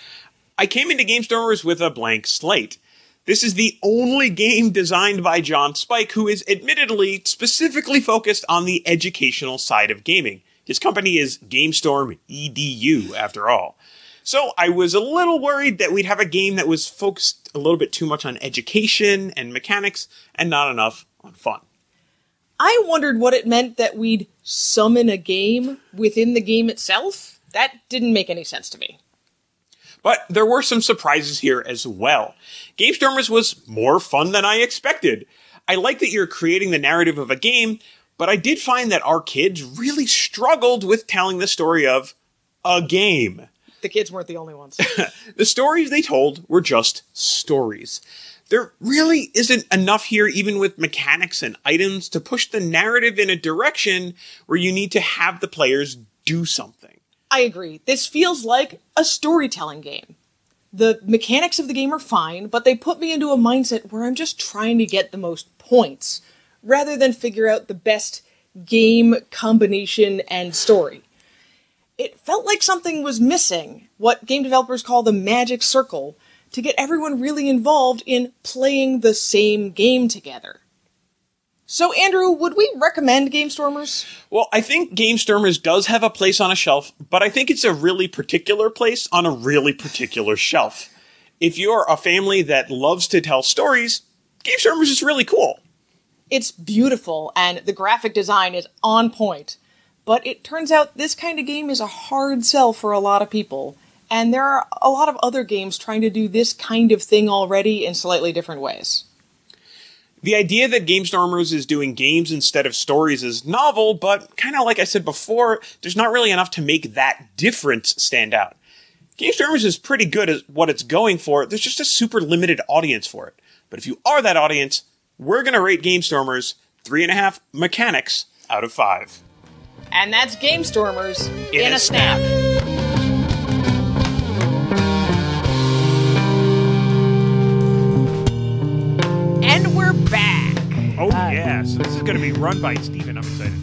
I came into GameStormers with a blank slate. This is the only game designed by John Spike, who is admittedly specifically focused on the educational side of gaming. His company is GameStorm EDU, after all. So I was a little worried that we'd have a game that was focused a little bit too much on education and mechanics and not enough on fun. I wondered what it meant that we'd summon a game within the game itself. That didn't make any sense to me. But there were some surprises here as well. GameStormers was more fun than I expected. I like that you're creating the narrative of a game, but I did find that our kids really struggled with telling the story of a game. The kids weren't the only ones. The stories they told were just stories. There really isn't enough here, even with mechanics and items, to push the narrative in a direction where you need to have the players do something. I agree. This feels like a storytelling game. The mechanics of the game are fine, but they put me into a mindset where I'm just trying to get the most points, rather than figure out the best game combination and story. It felt like something was missing, what game developers call the magic circle, to get everyone really involved in playing the same game together. So, Andrew, would we recommend GameStormers? Well, I think GameStormers does have a place on a shelf, but I think it's a really particular place on a really particular shelf. If you're a family that loves to tell stories, GameStormers is really cool. It's beautiful and the graphic design is on point. But it turns out this kind of game is a hard sell for a lot of people. And there are a lot of other games trying to do this kind of thing already in slightly different ways. The idea that GameStormers is doing games instead of stories is novel, but kind of like I said before, there's not really enough to make that difference stand out. GameStormers is pretty good at what it's going for, there's just a super limited audience for it. But if you are that audience, we're going to rate GameStormers three and a half mechanics out of five. And that's GameStormers in, In a, a snap. Back. Oh uh, yeah, so this is going to be run by Stephen. I'm excited.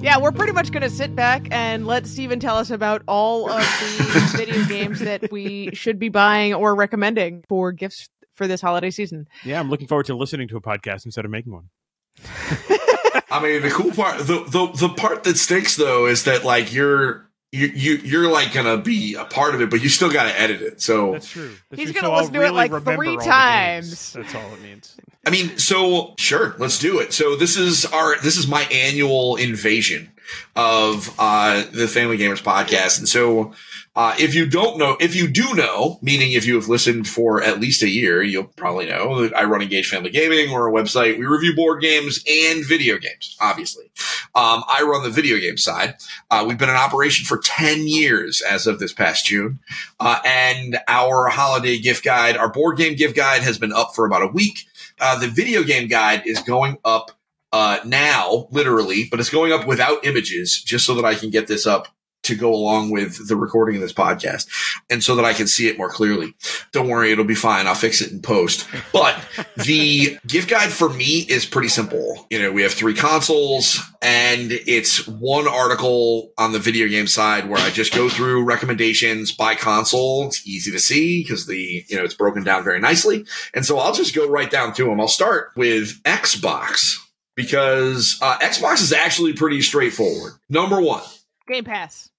Yeah, we're pretty much going to sit back and let Stephen tell us about all of the video games that we should be buying or recommending for gifts for this holiday season. Yeah, I'm looking forward to listening to a podcast instead of making one. I mean, the cool part, the, the the part that stinks though, is that like you're you you you're like gonna be a part of it, but you still got to edit it. So That's true. That's He's true. gonna So I'll listen to it, like, three times. That's all it means. I mean, so sure, let's do it. So this is our this is my annual invasion of uh the Family Gamers podcast. And so uh if you don't know, if you do know, meaning if you have listened for at least a year, you'll probably know that I run Engaged Family Gaming. We're a website. We review board games and video games, obviously. Um, I run the video game side. Uh, we've been in operation for 10 years as of this past June. Uh, and our holiday gift guide, our board game gift guide has been up for about a week. Uh, the video game guide is going up uh, now, literally, but it's going up without images just so that I can get this up to go along with the recording of this podcast and so that I can see it more clearly. Don't worry, it'll be fine. I'll fix it in post. But the gift guide for me is pretty simple. You know, we have three consoles and it's one article on the video game side where I just go through recommendations by console. It's easy to see because the, you know, it's broken down very nicely. And so I'll just go right down to them. I'll start with Xbox because uh, Xbox is actually pretty straightforward. Number one, Game Pass.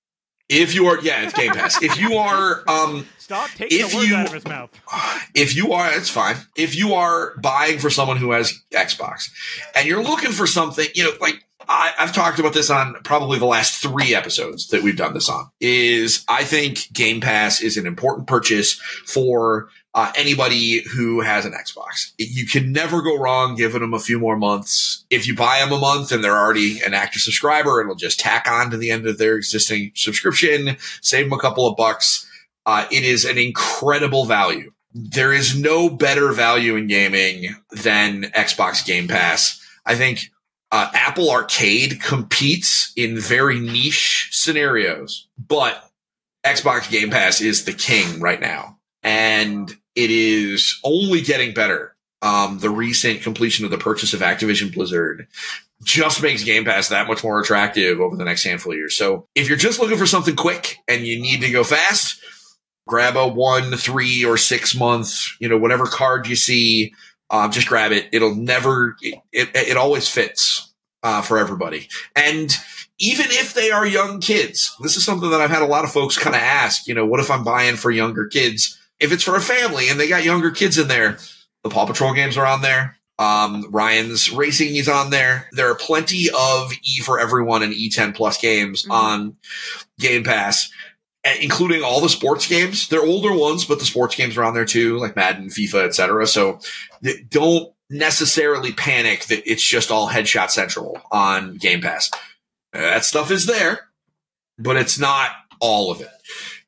If you are, yeah, it's Game Pass. if you are, um, Stop taking If the words you- out of his mouth. if you are, it's fine. If you are buying for someone who has Xbox and you're looking for something, you know, like I, I've talked about this on probably the last three episodes that we've done this on, is I think Game Pass is an important purchase for uh, anybody who has an Xbox. You can never go wrong giving them a few more months. If you buy them a month and they're already an active subscriber, it'll just tack on to the end of their existing subscription, save them a couple of bucks. Uh, it is an incredible value. There is no better value in gaming than Xbox Game Pass. I think uh, Apple Arcade competes in very niche scenarios, but Xbox Game Pass is the king right now. And it is only getting better. Um, the recent completion of the purchase of Activision Blizzard just makes Game Pass that much more attractive over the next handful of years. So if you're just looking for something quick and you need to go fast, grab a one, three, or six month, you know, whatever card you see, um, just grab it. It'll never, it, it, it always fits uh, for everybody. And even if they are young kids, this is something that I've had a lot of folks kind of ask, you know, what if I'm buying for younger kids? If it's for a family and they got younger kids in there, the Paw Patrol games are on there. Um, Ryan's Racing is on there. There are plenty of E for everyone and E10 plus games Mhm. on Game Pass, including all the sports games. They're older ones, but the sports games are on there too, like Madden, FIFA, etc. So don't necessarily panic that it's just all Headshot Central on Game Pass. That stuff is there, but it's not all of it.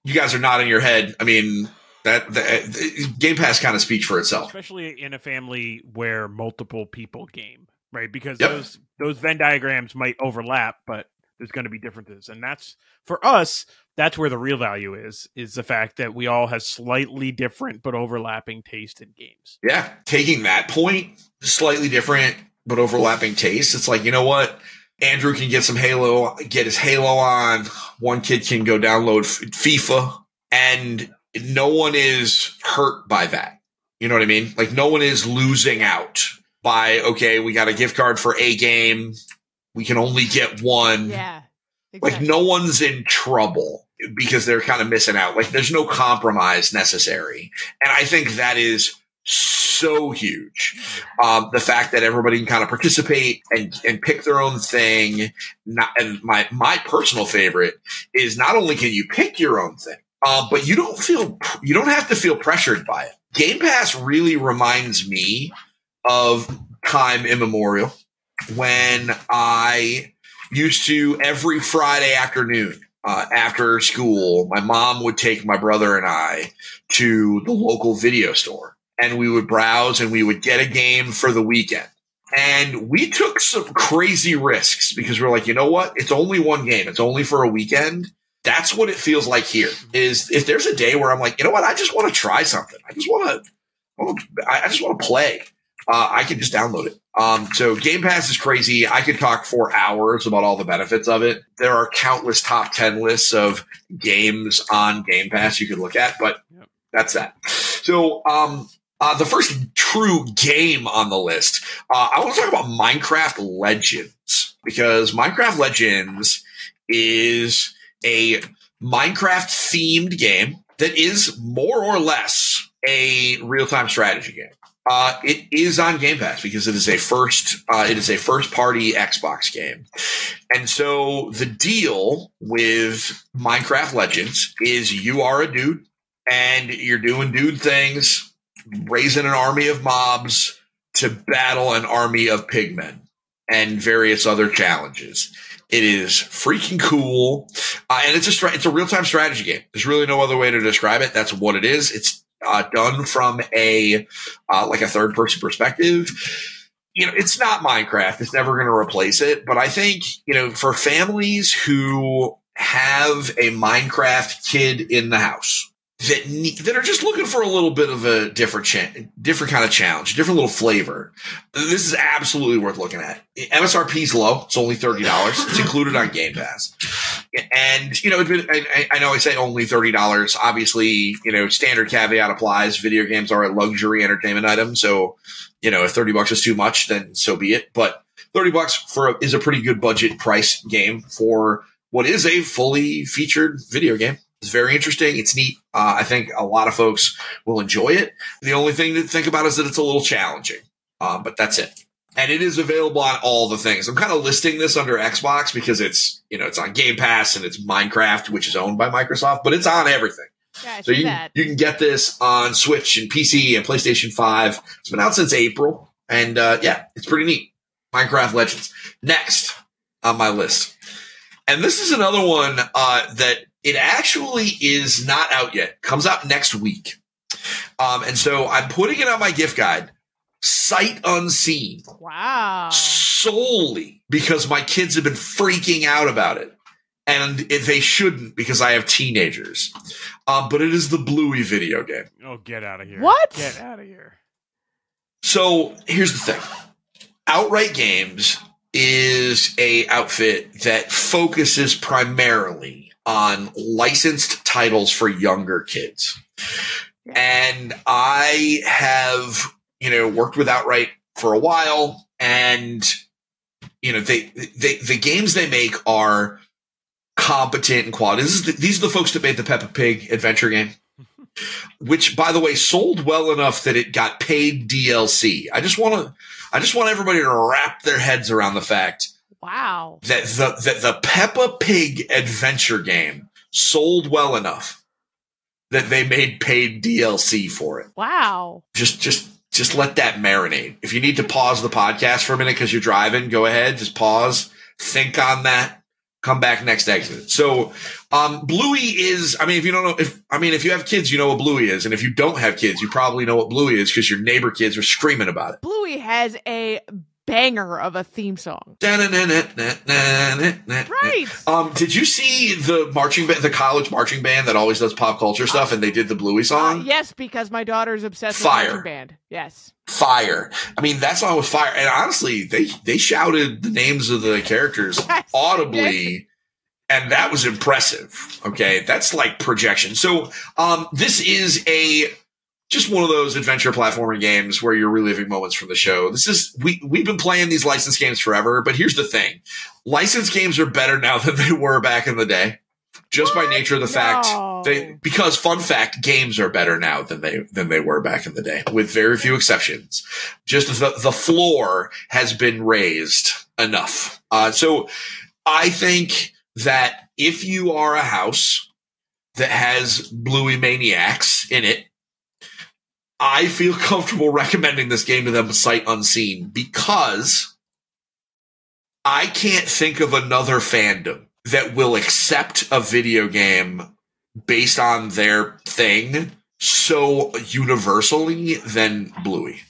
You guys are nodding your head. I mean, that, that uh, Game Pass kind of speaks for itself. especially in a family where multiple people game, right? Because Yep. those those Venn diagrams might overlap, but there's going to be differences, and that's for us. That's where the real value is: is the fact that we all have slightly different but overlapping taste in games. Yeah, taking that point, slightly different but overlapping tastes. It's like you know what, Andrew can get some Halo, get his Halo on. One kid can go download FIFA, and no one is hurt by that. You know what I mean? Like no one is losing out by okay, we got a gift card for a game. We can only get one Yeah. like no one's in trouble because they're kind of missing out like there's no compromise necessary and i think that is so huge um, the fact that everybody can kind of participate and, and pick their own thing not, and my my personal favorite is not only can you pick your own thing uh, but you don't feel you don't have to feel pressured by it game pass really reminds me of time immemorial when i used to every Friday afternoon uh, after school, my mom would take my brother and I to the local video store and we would browse and we would get a game for the weekend. And we took some crazy risks because we're like, you know what? It's only one game. It's only for a weekend. That's what it feels like here is if there's a day where I'm like, you know what? I just want to try something. I just want to, I just want to play. Uh, I can just download it. Um, so Game Pass is crazy. I could talk for hours about all the benefits of it. There are countless top 10 lists of games on Game Pass you could look at, but that's that. So, um, uh, the first true game on the list, uh, I want to talk about Minecraft Legends because Minecraft Legends is a Minecraft themed game that is more or less a real time strategy game. Uh, it is on Game Pass because it is a first uh, it is a first party Xbox game, and so the deal with Minecraft Legends is you are a dude and you're doing dude things, raising an army of mobs to battle an army of pigmen and various other challenges. It is freaking cool, uh, and it's a it's a real time strategy game. There's really no other way to describe it. That's what it is. It's uh, done from a uh, like a third person perspective. You know, it's not Minecraft. It's never going to replace it. But I think you know, for families who have a Minecraft kid in the house that that are just looking for a little bit of a different cha- different kind of challenge, different little flavor. This is absolutely worth looking at. MSRP is low; it's only thirty dollars. It's included on Game Pass, and you know, been, I, I know I say only thirty dollars. Obviously, you know, standard caveat applies. Video games are a luxury entertainment item, so you know, if thirty bucks is too much, then so be it. But thirty bucks for a, is a pretty good budget price game for what is a fully featured video game. It's very interesting. It's neat. Uh, I think a lot of folks will enjoy it. The only thing to think about is that it's a little challenging, uh, but that's it. And it is available on all the things. I'm kind of listing this under Xbox because it's you know it's on Game Pass and it's Minecraft, which is owned by Microsoft, but it's on everything. Yeah, So you that. you can get this on Switch and PC and PlayStation Five. It's been out since April, and uh, yeah, it's pretty neat. Minecraft Legends next on my list, and this is another one uh, that it actually is not out yet. Comes out next week, um, and so I'm putting it on my gift guide, sight unseen, Wow. solely because my kids have been freaking out about it. And it- they shouldn't because I have teenagers. Um, but it is the Bluey video game. Oh, get out of here! What? Get out of here! So here's the thing. Outright Games is a outfit that focuses primarily on licensed titles for younger kids. And I have, you know, worked with Outright for a while and you know, they they the games they make are competent and quality. This is the, these are the folks that made the Peppa Pig adventure game. Which by the way sold well enough that it got paid DLC. I just want to I just want everybody to wrap their heads around the fact Wow. that the that the Peppa Pig adventure game sold well enough that they made paid DLC for it. Wow. Just just just let that marinate. If you need to pause the podcast for a minute because you're driving, go ahead, just pause, think on that, come back next exit. So um Bluey is I mean if you don't know if I mean if you have kids, you know what Bluey is. And if you don't have kids, you probably know what Bluey is because your neighbor kids are screaming about it. Bluey has a banger of a theme song. Right. Um, did you see the marching band, the college marching band that always does pop culture stuff, and they did the Bluey Uh, song? yes, because my daughter's obsessed Fire. with marching band. Yes. Fire! I mean, that song was fire, and honestly, they they shouted the names of the characters Yes, audibly, and that was impressive. Okay, that's like projection. So, um, this is a just one of those adventure platforming games where you're reliving moments from the show. This is we we've been playing these licensed games forever, but here's the thing: licensed games are better now than they were back in the day, just by nature of the fact they because fun fact games are better now than they than they were back in the day, with very few exceptions. Just the the floor has been raised enough. Uh, so I think that if you are a house that has Bluey Maniacs in it, I feel comfortable recommending this game to them sight unseen because I can't think of another fandom that will accept a video game based on their thing so universally than Bluey.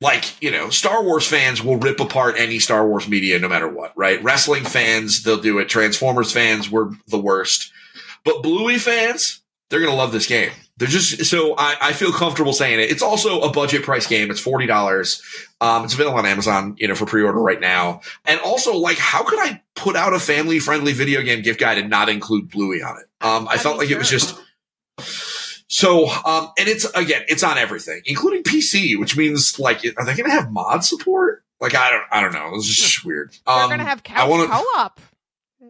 Like, you know, Star Wars fans will rip apart any Star Wars media no matter what, right? Wrestling fans, they'll do it. Transformers fans were the worst. But Bluey fans, they're going to love this game. They're just, so I, I feel comfortable saying it. It's also a budget price game. It's $40. Um, it's available on Amazon, you know, for pre-order right now. And also, like, how could I put out a family-friendly video game gift guide and not include Bluey on it? Um, I felt like it was just, so, um, and it's again, it's on everything, including PC, which means like, are they going to have mod support? Like, I don't, I don't know. It's just weird. They're Um, gonna have I couch wanna- co-op.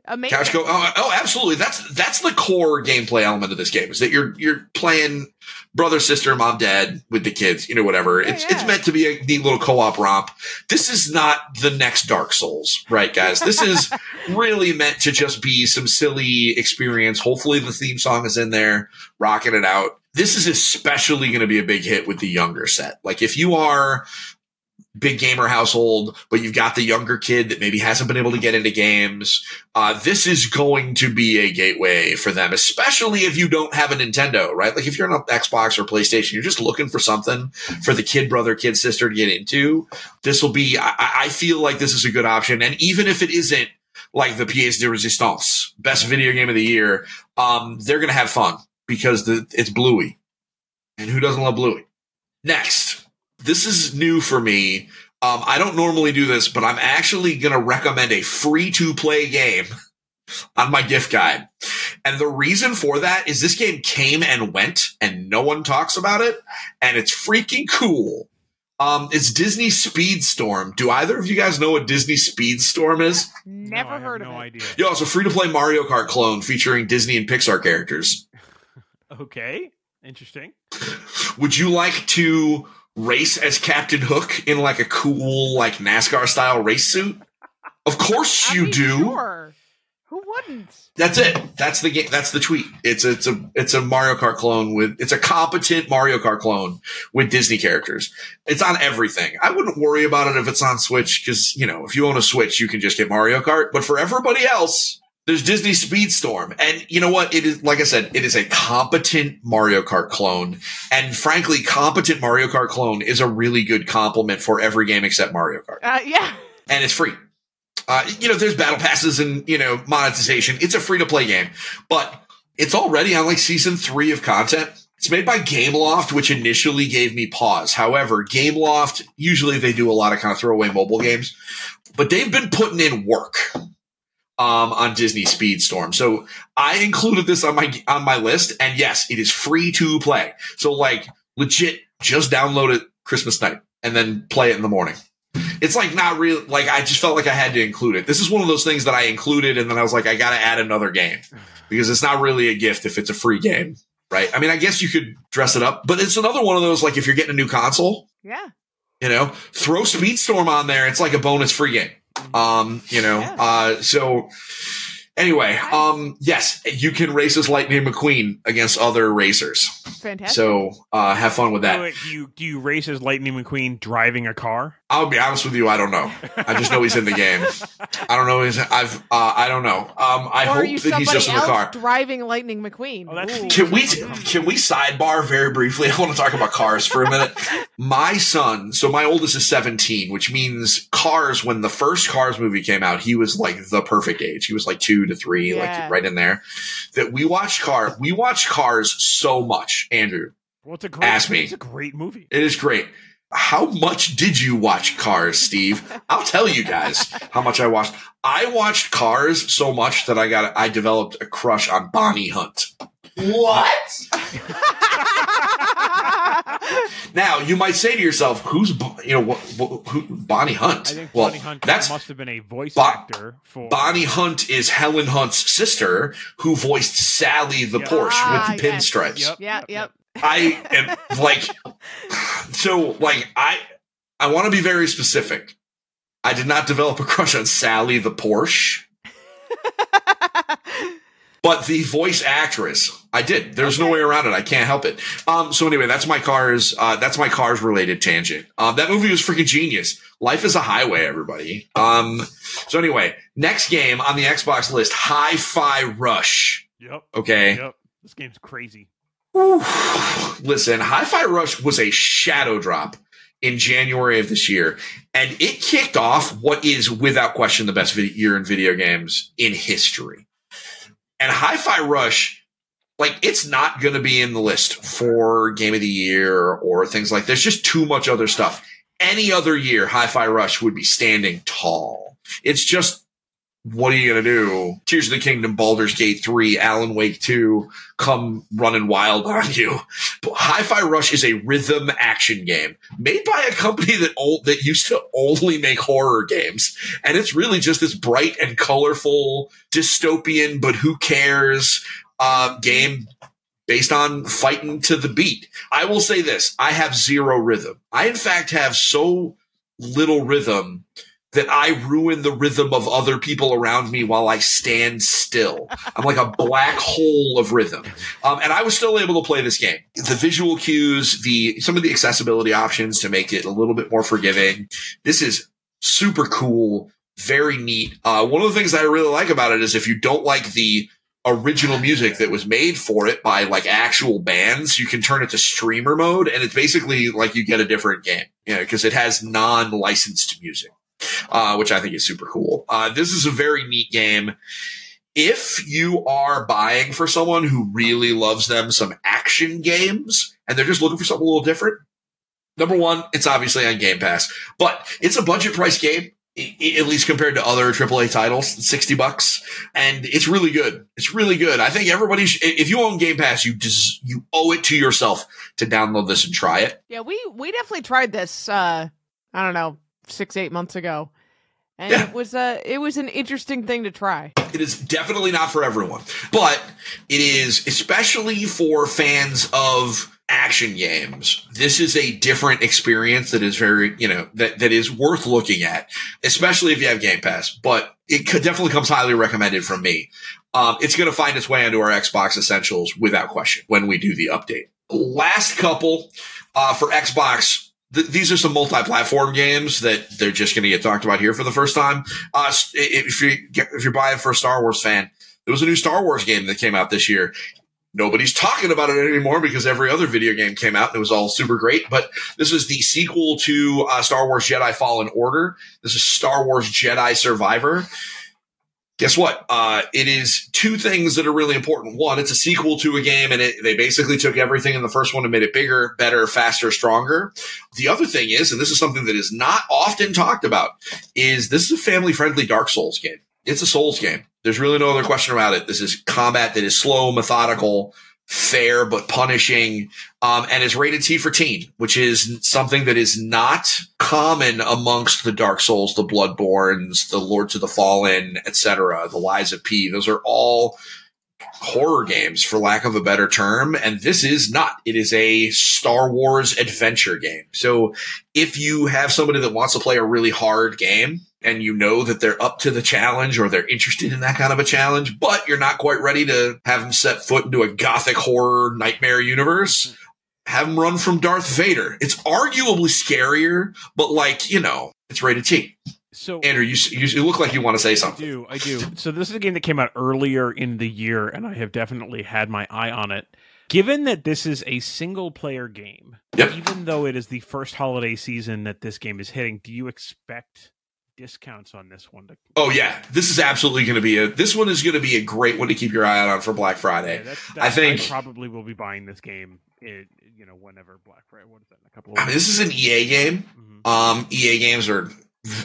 Amazing. Couch go. Oh, oh, absolutely. That's that's the core gameplay element of this game is that you're you're playing brother, sister, mom, dad with the kids. You know, whatever. Yeah, it's yeah. it's meant to be a neat little co-op romp. This is not the next Dark Souls, right, guys? This is really meant to just be some silly experience. Hopefully, the theme song is in there, rocking it out. This is especially going to be a big hit with the younger set. Like if you are big gamer household, but you've got the younger kid that maybe hasn't been able to get into games. Uh, this is going to be a gateway for them, especially if you don't have a Nintendo, right? Like if you're on an Xbox or PlayStation, you're just looking for something for the kid brother, kid sister to get into. This will be, I, I feel like this is a good option. And even if it isn't like the pièce de résistance, best video game of the year, um, they're going to have fun because the, it's Bluey. And who doesn't love Bluey? Next this is new for me. Um, I don't normally do this, but I'm actually going to recommend a free to play game on my gift guide. And the reason for that is this game came and went and no one talks about it. And it's freaking cool. Um, it's Disney Speedstorm. Do either of you guys know what Disney Speedstorm is? Never No, I have heard no of it. idea. Yo, it's a free to play Mario Kart clone featuring Disney and Pixar characters. Okay, interesting. Would you like to race as Captain Hook in like a cool, like NASCAR style race suit? Of course I you mean, do. Sure. Who wouldn't? That's it. That's the game. That's the tweet. It's it's a it's a Mario Kart clone with it's a competent Mario Kart clone with Disney characters. It's on everything. I wouldn't worry about it if it's on Switch because you know if you own a Switch you can just get Mario Kart. But for everybody else, there's Disney Speedstorm, and you know what? It is like I said, it is a competent Mario Kart clone, and frankly, competent Mario Kart clone is a really good compliment for every game except Mario Kart Uh, yeah. and it's free. Uh, you know, there's battle passes and you know monetization. It's a free to play game, but it's already on like season three of content. It's made by Gameloft, which initially gave me pause. However, Gameloft usually they do a lot of kind of throwaway mobile games, but they've been putting in work um, on Disney Speedstorm. So I included this on my on my list, and yes, it is free to play. So like legit, just download it Christmas night and then play it in the morning. It's like not real. Like I just felt like I had to include it. This is one of those things that I included, and then I was like, I got to add another game because it's not really a gift if it's a free game, right? I mean, I guess you could dress it up, but it's another one of those like if you're getting a new console, Yeah. you know, throw Speedstorm on there. It's like a bonus free game. Um, you know, Yeah. uh, so anyway, um, yes, you can race as Lightning McQueen against other racers. Fantastic. So, uh, have fun with that. Do you do you race as Lightning McQueen driving a car? I'll be honest with you. I don't know. I just know he's in the game. I don't know. He's, I've, uh, I don't know. Um, I or hope that he's just in the car. driving Lightning McQueen? Oh, that's- Can we can we sidebar very briefly? I want to talk about cars for a minute. My son, so my oldest is 17, which means Cars. When the first Cars movie came out, he was like the perfect age. He was like two to three, Yeah. like right in there. That we watch Car. We watch Cars so much, Andrew. Well, it's a great. Ask me. It's a great movie. It is great. How much did you watch Cars, Steve? I'll tell you guys how much I watched. I watched Cars so much that I got I developed a crush on Bonnie Hunt. What? Now you might say to yourself, "Who's you know what, what, who, Bonnie Hunt?" I think well, Bonnie Hunt that's must have been a voice Bo- actor for Bonnie Hunt is Helen Hunt's sister, who voiced Sally the Yeah. Porsche Ah, with the yes. pinstripes. Yep. yeah, yep. I am like, so like I I want to be very specific. I did not develop a crush on Sally the Porsche. But the voice actress, I did. There's no way around it. I can't help it. Um, so anyway, that's my cars. Uh, that's my cars related tangent. Um, that movie was freaking genius. Life is a highway, everybody. Um, so anyway, next game on the Xbox list, Hi-Fi Rush. Yep. Okay. Yep. This game's crazy. Listen, Hi-Fi Rush was a shadow drop in January of this year, and it kicked off what is without question the best vid- year in video games in history. And Hi-Fi Rush, like, it's not going to be in the list for Game of the Year or things like. There's just too much other stuff. Any other year, Hi-Fi Rush would be standing tall. It's just. What are you gonna do? Tears of the Kingdom, Baldur's Gate 3, Alan Wake 2 come running wild on you. Hi-Fi Rush is a rhythm action game made by a company that old, that used to only make horror games, and it's really just this bright and colorful dystopian, but who cares uh, game based on fighting to the beat. I will say this: I have zero rhythm. I in fact have so little rhythm that I ruin the rhythm of other people around me while I stand still. I'm like a black hole of rhythm. Um, and I was still able to play this game. The visual cues, the some of the accessibility options to make it a little bit more forgiving. This is super cool, very neat. Uh, one of the things I really like about it is if you don't like the original music that was made for it by like actual bands, you can turn it to streamer mode, and it's basically like you get a different game. Yeah, because it has non-licensed music uh, which I think is super cool. Uh, this is a very neat game. If you are buying for someone who really loves them some action games and they're just looking for something a little different, number one, it's obviously on Game Pass, but it's a budget price game. At least compared to other AAA titles, sixty bucks, and it's really good. It's really good. I think everybody, sh- if you own Game Pass, you just you owe it to yourself to download this and try it. Yeah, we we definitely tried this. Uh, I don't know, six eight months ago, and Yeah. it was uh it was an interesting thing to try. It is definitely not for everyone, but it is especially for fans of action games. This is a different experience that is very, you know, that, that is worth looking at, especially if you have Game Pass, but it could definitely comes highly recommended from me. Um, it's going to find its way into our Xbox Essentials without question when we do the update. Last couple, uh, for Xbox. Th- these are some multi-platform games that they're just going to get talked about here for the first time. Uh, if you if you're buying for a Star Wars fan, there was a new Star Wars game that came out this year. Nobody's talking about it anymore because every other video game came out and it was all super great. But this is the sequel to uh, Star Wars Jedi Fallen Order. This is Star Wars Jedi Survivor. Guess what? Uh, it is two things that are really important. One, it's a sequel to a game, and it, they basically took everything in the first one and made it bigger, better, faster, stronger. The other thing is, and this is something that is not often talked about, is this is a family friendly Dark Souls game. it's a Souls game. There's really no other question about it. This is combat that is slow, methodical, fair but punishing, um, and is rated T for teen, which is something that is not common amongst the Dark Souls, the Bloodbornes, the Lords of the Fallen, etc., the Lies of P. Those are all horror games, for lack of a better term, and this is not. It is a Star Wars adventure game. So if you have somebody that wants to play a really hard game, and you know that they're up to the challenge or they're interested in that kind of a challenge, but you're not quite ready to have them set foot into a gothic horror nightmare universe, have them run from Darth Vader. It's arguably scarier, but like, you know, it's rated T. So Andrew, you, you, you look like you want to say something. I do, I do. So this is a game that came out earlier in the year, and I have definitely had my eye on it. Given that this is a single player game, Yep. even though it is the first holiday season that this game is hitting, do you expect discounts on this one to Oh yeah, this is absolutely going to be a. This one is going to be a great one to keep your eye out on for Black Friday. Yeah, that's, I that's- think- probably will be buying this game. It, you know, whenever Black Friday. What is that? In a couple of I mean, this is an EA game. Mhm. Um, EA games are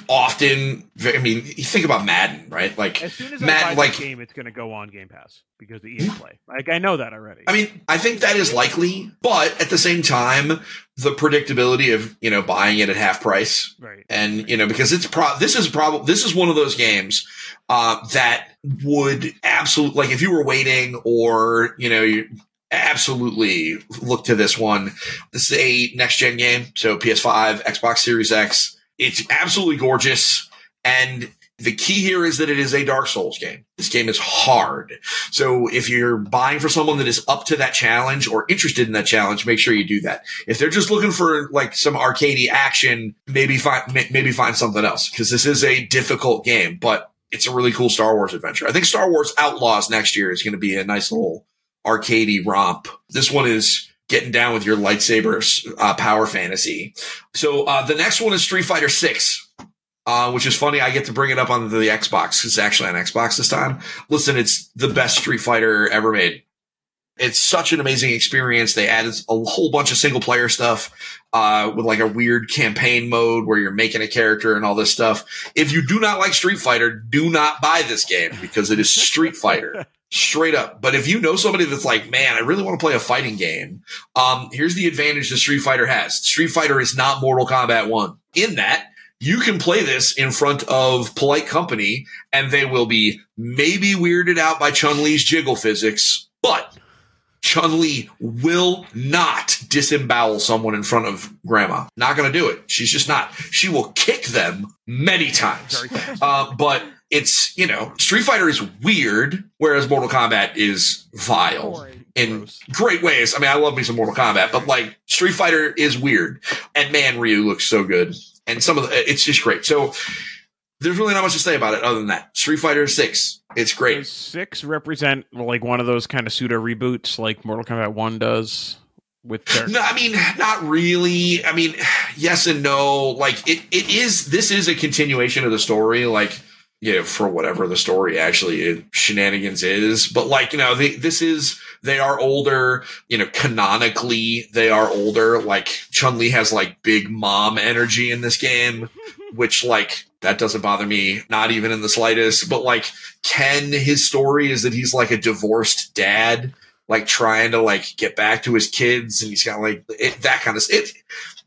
often. I mean, you think about Madden, right? Like, As soon as I buy like- game, it's going to go on Game Pass because the EA Play. Like I know that already. I mean, I think that is likely, but at the same time, the predictability of you know buying it at half price right? and you know because it's pro this is probably this is one of those games uh, that would absolutely like if you were waiting or you know you absolutely look to this one this is a next gen game so ps5 xbox series x it's absolutely gorgeous and the key here is that it is a dark souls game this game is hard so if you're buying for someone that is up to that challenge or interested in that challenge make sure you do that if they're just looking for like some arcadey action, maybe find maybe find something else because this is a difficult game, but it's a really cool Star Wars adventure. I think Star Wars Outlaws next year is going to be a nice little arcadey romp. This one is getting down with your lightsaber uh, power fantasy. So uh, the next one is Street Fighter Six. Uh, which is funny. I get to bring it up on the Xbox. It's actually on Xbox this time. Listen, it's the best Street Fighter ever made it's such an amazing experience. They added a whole bunch of single player stuff, uh, with like a weird campaign mode where you're making a character and all this stuff. If you do not like Street Fighter, do not buy this game because it is Street Fighter. Straight up. But if you know somebody that's like, man, I really want to play a fighting game, um, here's the advantage the Street Fighter has. Street Fighter is not Mortal Kombat 1. In that, you can play this in front of polite company and they will be maybe weirded out by Chun Li's jiggle physics, but Chun Li will not disembowel someone in front of grandma. Not going to do it. She's just not. She will kick them many times. Uh, but it's, you know, Street Fighter is weird, whereas Mortal Kombat is vile in Gross. great ways. I mean, I love me some Mortal Kombat, but like Street Fighter is weird. And man, Ryu looks so good. And some of the, it's just great. So there's really not much to say about it other than that. Street Fighter 6, it's Does great. six represent like one of those kind of pseudo reboots like Mortal Kombat One does with their No, I mean, not really. I mean, yes and no. Like it, it is. This is a continuation of the story. Like, you know, for whatever the story actually is, shenanigans is. But like, you know, they, this is. They are older. You know, canonically, they are older. Like Chun Li has like big mom energy in this game, which like that doesn't bother me, not even in the slightest. But like Ken, his story is that he's like a divorced dad like trying to like get back to his kids and he's got like it, that kind of it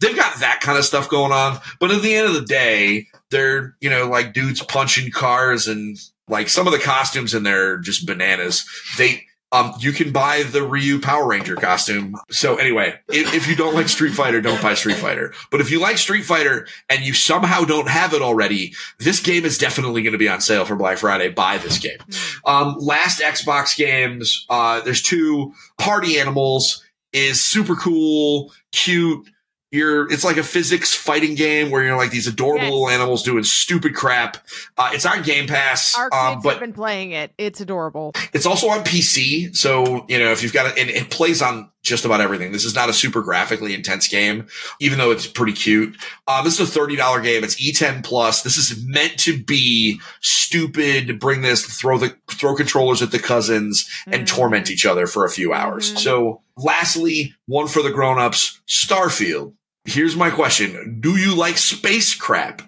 they've got that kind of stuff going on but at the end of the day they're you know like dudes punching cars and like some of the costumes in there are just bananas. They um you can buy the Ryu Power Ranger costume. So anyway if, if you don't like Street Fighter don't buy Street Fighter. But if you like Street Fighter and you somehow don't have it already this game is definitely going to be on sale for Black Friday. Buy this game. Um, last Xbox games, uh, there's two party animals is super cool, cute. You're, it's like a physics fighting game where you're like these adorable Yes. little animals doing stupid crap. Uh, it's on Game Pass, Our um, but have been playing it. It's adorable. it's also on PC. So, you know, if you've got it, and it plays on just about everything. This is not a super graphically intense game, even though it's pretty cute. Um, this is a $30 game. It's E10 plus. This is meant to be stupid. Bring this, throw the, throw controllers at the cousins and Mhm. torment each other for a few hours. Mhm. So lastly, one for the grown-ups, Starfield. Here's my question. Do you like space crap?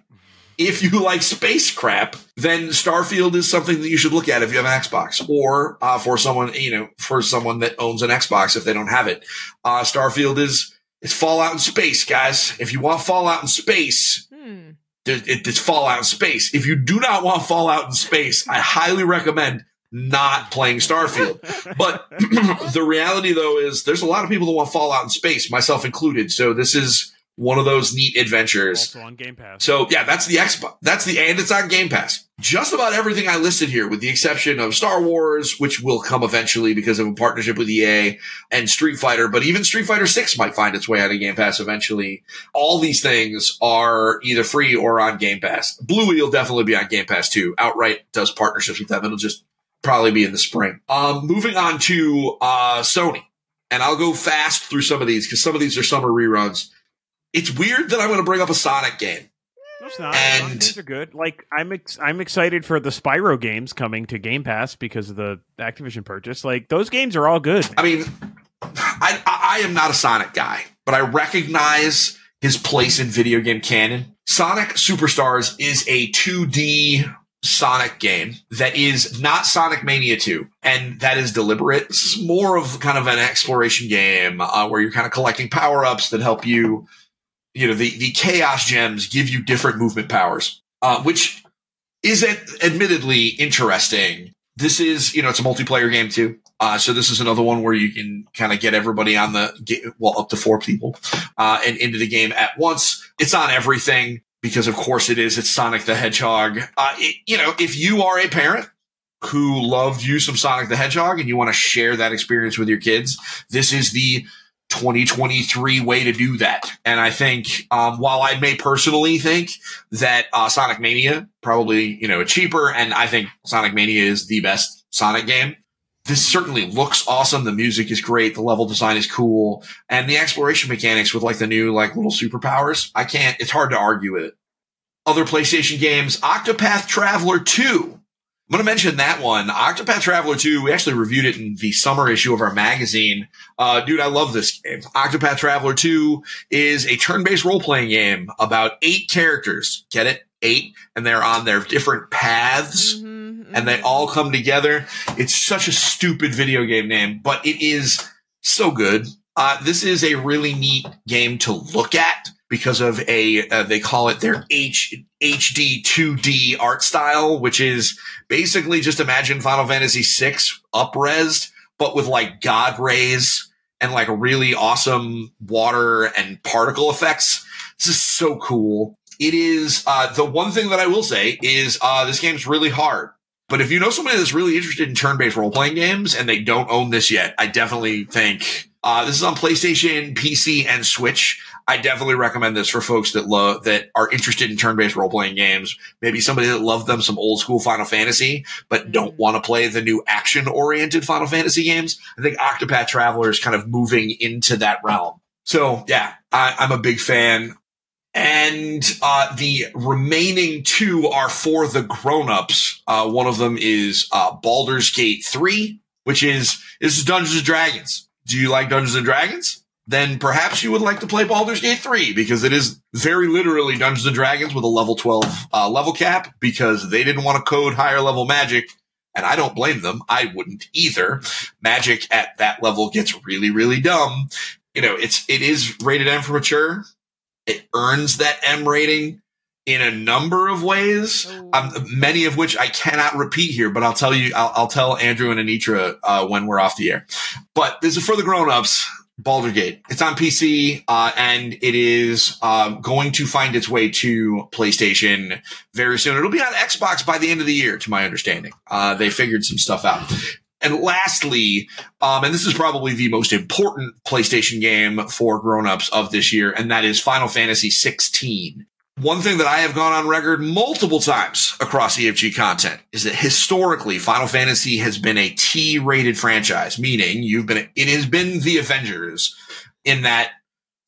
if you like space crap, then Starfield is something that you should look at if you have an Xbox, or uh, for someone you know for someone that owns an Xbox if they don't have it. Uh, Starfield is it's Fallout in space, guys. If you want Fallout in space, Hmm. it, it's Fallout in space. If you do not want Fallout in space, I highly recommend not playing Starfield. But the reality, though, is there's a lot of people that want Fallout in space, myself included. So this is one of those neat adventures. Also on Game Pass. So yeah, that's the Xbox. That's the and it's on Game Pass. Just about everything I listed here, with the exception of Star Wars, which will come eventually because of a partnership with EA and Street Fighter. But even Street Fighter Six might find its way out of Game Pass eventually. All these things are either free or on Game Pass. Blue will definitely be on Game Pass too. Outright does partnerships with them. It'll just probably be in the spring. Um, moving on to uh, Sony, and I'll go fast through some of these because some of these are summer reruns. It's weird that I'm going to bring up a Sonic game. No, it's not. And- are good. Like I'm, ex- I'm excited for the Spyro games coming to Game Pass because of the Activision purchase. Like those games are all good. I mean, I, I I am not a Sonic guy, but I recognize his place in video game canon. Sonic Superstars is a 2D Sonic game that is not Sonic Mania 2, and that is deliberate. This is more of kind of an exploration game uh, where you're kind of collecting power ups that help you. You know, the, the chaos gems give you different movement powers, uh, which is admittedly interesting. This is, you know, it's a multiplayer game too. Uh, so this is another one where you can kind of get everybody on the, ga- well, up to four people, uh, and into the game at once. It's on everything because of course it is. It's Sonic the Hedgehog. Uh, it, you know, if you are a parent who loved you some Sonic the Hedgehog and you want to share that experience with your kids, this is the 2023 way to do that. And I think, um, while I may personally think that, uh, Sonic Mania probably, you know, cheaper, and I think Sonic Mania is the best Sonic game. This certainly looks awesome. The music is great. The level design is cool. And the exploration mechanics with like the new, like little superpowers. I can't, it's hard to argue with it. Other PlayStation games, Octopath Traveler 2. I'm going to mention that one. Octopath Traveler 2, we actually reviewed it in the summer issue of our magazine. Uh, dude, I love this game. Octopath Traveler 2 is a turn-based role-playing game about eight characters. Get it? Eight. And they're on their different paths Mhm, and they mhm. all come together. It's such a stupid video game name, but it is so good. Uh, this is a really neat game to look at because of a uh, they call it their H HD 2D art style, which is basically just imagine Final Fantasy VI upresed, but with like god rays and like really awesome water and particle effects. This is so cool. It is uh, the one thing that I will say is uh, this game's really hard. But if you know somebody that's really interested in turn-based role-playing games and they don't own this yet, I definitely think uh, this is on PlayStation, PC, and Switch. I definitely recommend this for folks that love that are interested in turn-based role-playing games. Maybe somebody that loved them some old school Final Fantasy, but don't want to play the new action-oriented Final Fantasy games. I think Octopath Traveler is kind of moving into that realm. So yeah, I, I'm a big fan. And uh, the remaining two are for the grown-ups. Uh, one of them is uh, Baldur's Gate 3, which is this is Dungeons and Dragons. Do you like Dungeons and Dragons? Then perhaps you would like to play Baldur's Gate 3 because it is very literally Dungeons and Dragons with a level 12 uh, level cap because they didn't want to code higher level magic. And I don't blame them. I wouldn't either. Magic at that level gets really, really dumb. You know, it's, it is rated M for mature. It earns that M rating in a number of ways, um, many of which I cannot repeat here, but I'll tell you, I'll, I'll tell Andrew and Anitra uh, when we're off the air. But this is for the grown-ups. Baldur's Gate. It's on PC, uh, and it is um, going to find its way to PlayStation very soon. It'll be on Xbox by the end of the year, to my understanding. Uh, they figured some stuff out. And lastly, um, and this is probably the most important PlayStation game for grown-ups of this year, and that is Final Fantasy 16. One thing that I have gone on record multiple times across EFG content is that historically Final Fantasy has been a T rated franchise, meaning you've been, it has been the Avengers in that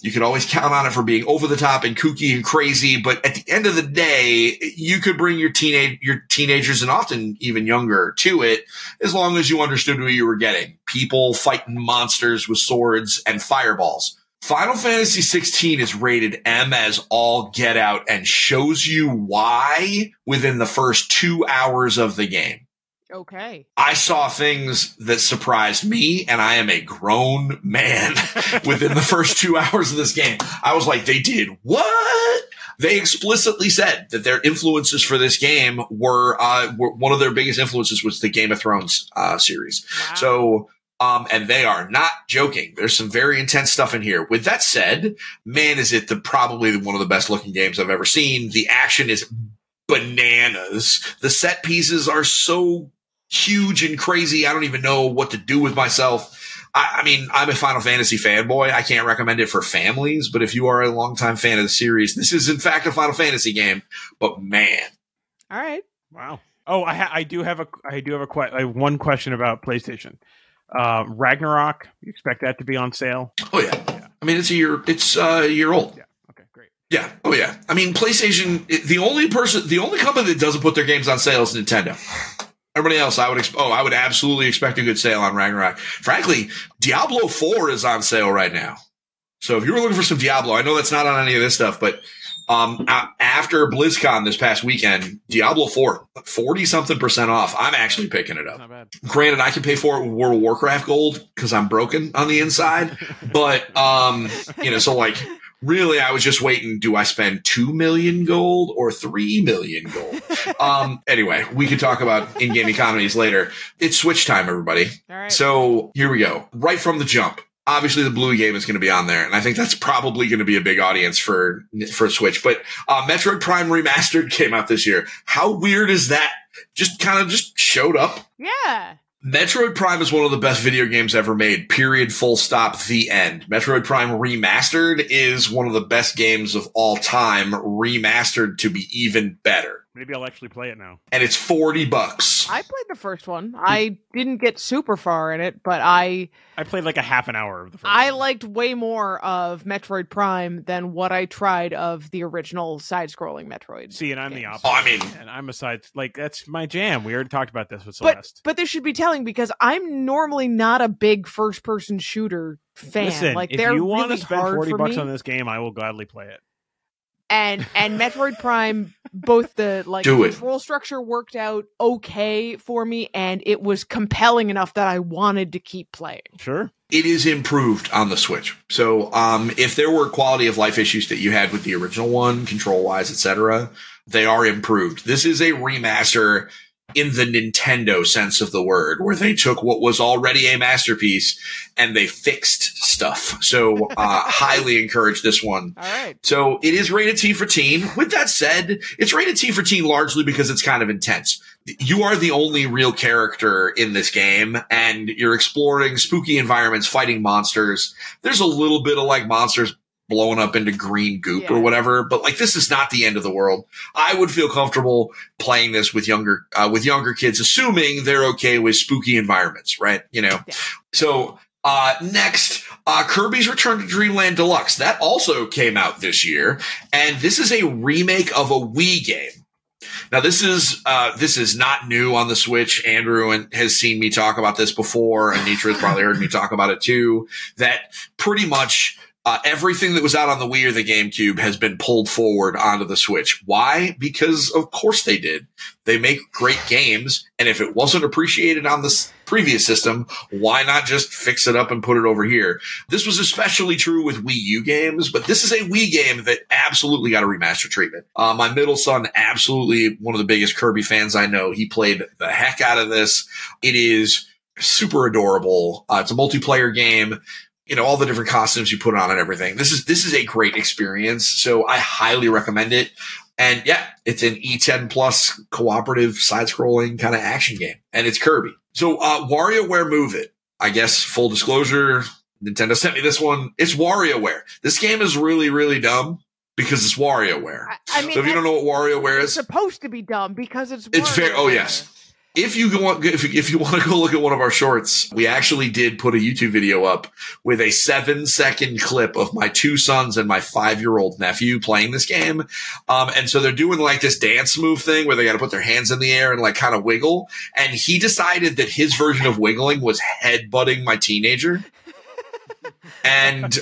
you could always count on it for being over the top and kooky and crazy. But at the end of the day, you could bring your teenage, your teenagers and often even younger to it as long as you understood what you were getting. People fighting monsters with swords and fireballs. Final Fantasy 16 is rated M as all get out and shows you why within the first two hours of the game. Okay. I saw things that surprised me, and I am a grown man within the first two hours of this game. I was like, they did what? They explicitly said that their influences for this game were, uh, were one of their biggest influences was the Game of Thrones uh, series. Wow. So, um, and they are not joking. There's some very intense stuff in here. With that said, man, is it the probably one of the best looking games I've ever seen. The action is bananas. The set pieces are so huge and crazy. I don't even know what to do with myself. I, I mean, I'm a Final Fantasy fanboy. I can't recommend it for families, but if you are a longtime fan of the series, this is in fact a Final Fantasy game. But man, All right. Wow. Oh, I, ha- I do have a I do have a que- I have one question about PlayStation. Uh, Ragnarok. You expect that to be on sale? oh yeah. I mean, it's a year. It's uh, a year old. Yeah. Okay. Great. Yeah. Oh yeah. I mean, PlayStation. The only person, the only company that doesn't put their games on sale is Nintendo. Everybody else, I would. Ex- oh, I would absolutely expect a good sale on Ragnarok. Frankly, Diablo Four is on sale right now. So if you were looking for some Diablo, I know that's not on any of this stuff, but um, after BlizzCon this past weekend, Diablo 4, 40 something percent off. I'm actually picking it up. Granted, I can pay for it with World of Warcraft gold because I'm broken on the inside. But um, you know, so like really I was just waiting, do I spend two million gold or three million gold? Um, anyway, we could talk about in-game economies later. It's switch time, everybody. All right. So here we go. Right from the jump. Obviously, the blue game is going to be on there, and I think that's probably going to be a big audience for for Switch. But uh, Metroid Prime Remastered came out this year. How weird is that? Just kind of just showed up. yeah. Metroid Prime is one of the best video games ever made. Period. Full stop. The end. Metroid Prime Remastered is one of the best games of all time. Remastered to be even better, Maybe I'll actually play it now. and it's forty bucks. I played the first one. I didn't get super far in it, but I I played like a half an hour of the first. I one. liked way more of Metroid Prime than what I tried of the original side-scrolling Metroid. See, and I'm the games. opposite. Oh, I mean- and I'm a side like that's my jam. We already talked about this with But Celeste. but this should be telling because I'm normally not a big first-person shooter fan. Listen, like if they're you want really to spend hard forty for bucks me. on this game, I will gladly play it. And and Metroid Prime, both the like Do it. control structure worked out okay for me, and it was compelling enough that I wanted to keep playing. Sure. it is improved on the Switch. So, um, if there were quality of life issues that you had with the original one, control wise, etc., they are improved. This is a remaster in the Nintendo sense of the word, where they took what was already a masterpiece and they fixed stuff. So, uh, highly encourage this one. All right, So it is rated T for teen. With that said, it's rated T for teen largely because it's kind of intense. You are the only real character in this game and you're exploring spooky environments, fighting monsters. There's a little bit of like monsters blowing up into green goop or whatever, but like this is not the end of the world. I would feel comfortable playing this with younger, uh, with younger kids, assuming they're okay with spooky environments, right? You know? Yeah. So, uh, next, uh, Kirby's Return to Dreamland Deluxe. That also came out this year, and this is a remake of a Wii game. Now this is uh, this is not new on the Switch. Andrew and has seen me talk about this before, and Nitra has probably heard me talk about it too. That pretty much uh, everything that was out on the Wii or the GameCube has been pulled forward onto the Switch. Why? Because of course they did. They make great games, and if it wasn't appreciated on this previous system, why not just fix it up and put it over here? This was especially true with Wii U games, but this is a Wii game that absolutely got a remaster treatment. Uh, my middle son, absolutely one of the biggest Kirby fans I know. He played the heck out of this. It is super adorable. Uh, it's a multiplayer game. You know, all the different costumes you put on and everything. This is, this is a great experience. So I highly recommend it. And yeah, it's an E10 plus cooperative side scrolling kind of action game and it's Kirby. So, uh, WarioWare Move It. I guess full disclosure, Nintendo sent me this one. It's WarioWare. This game is really, really dumb because it's WarioWare. I, I mean, so if you don't know what WarioWare is, it's supposed to be dumb because it's It's fair- oh, yes. If you on, if, if you want to go look at one of our shorts, we actually did put a YouTube video up with a seven second clip of my two sons and my five year old nephew playing this game. Um, and so they're doing like this dance move thing where they got to put their hands in the air and like kind of wiggle. And he decided that his version of wiggling was headbutting my teenager. and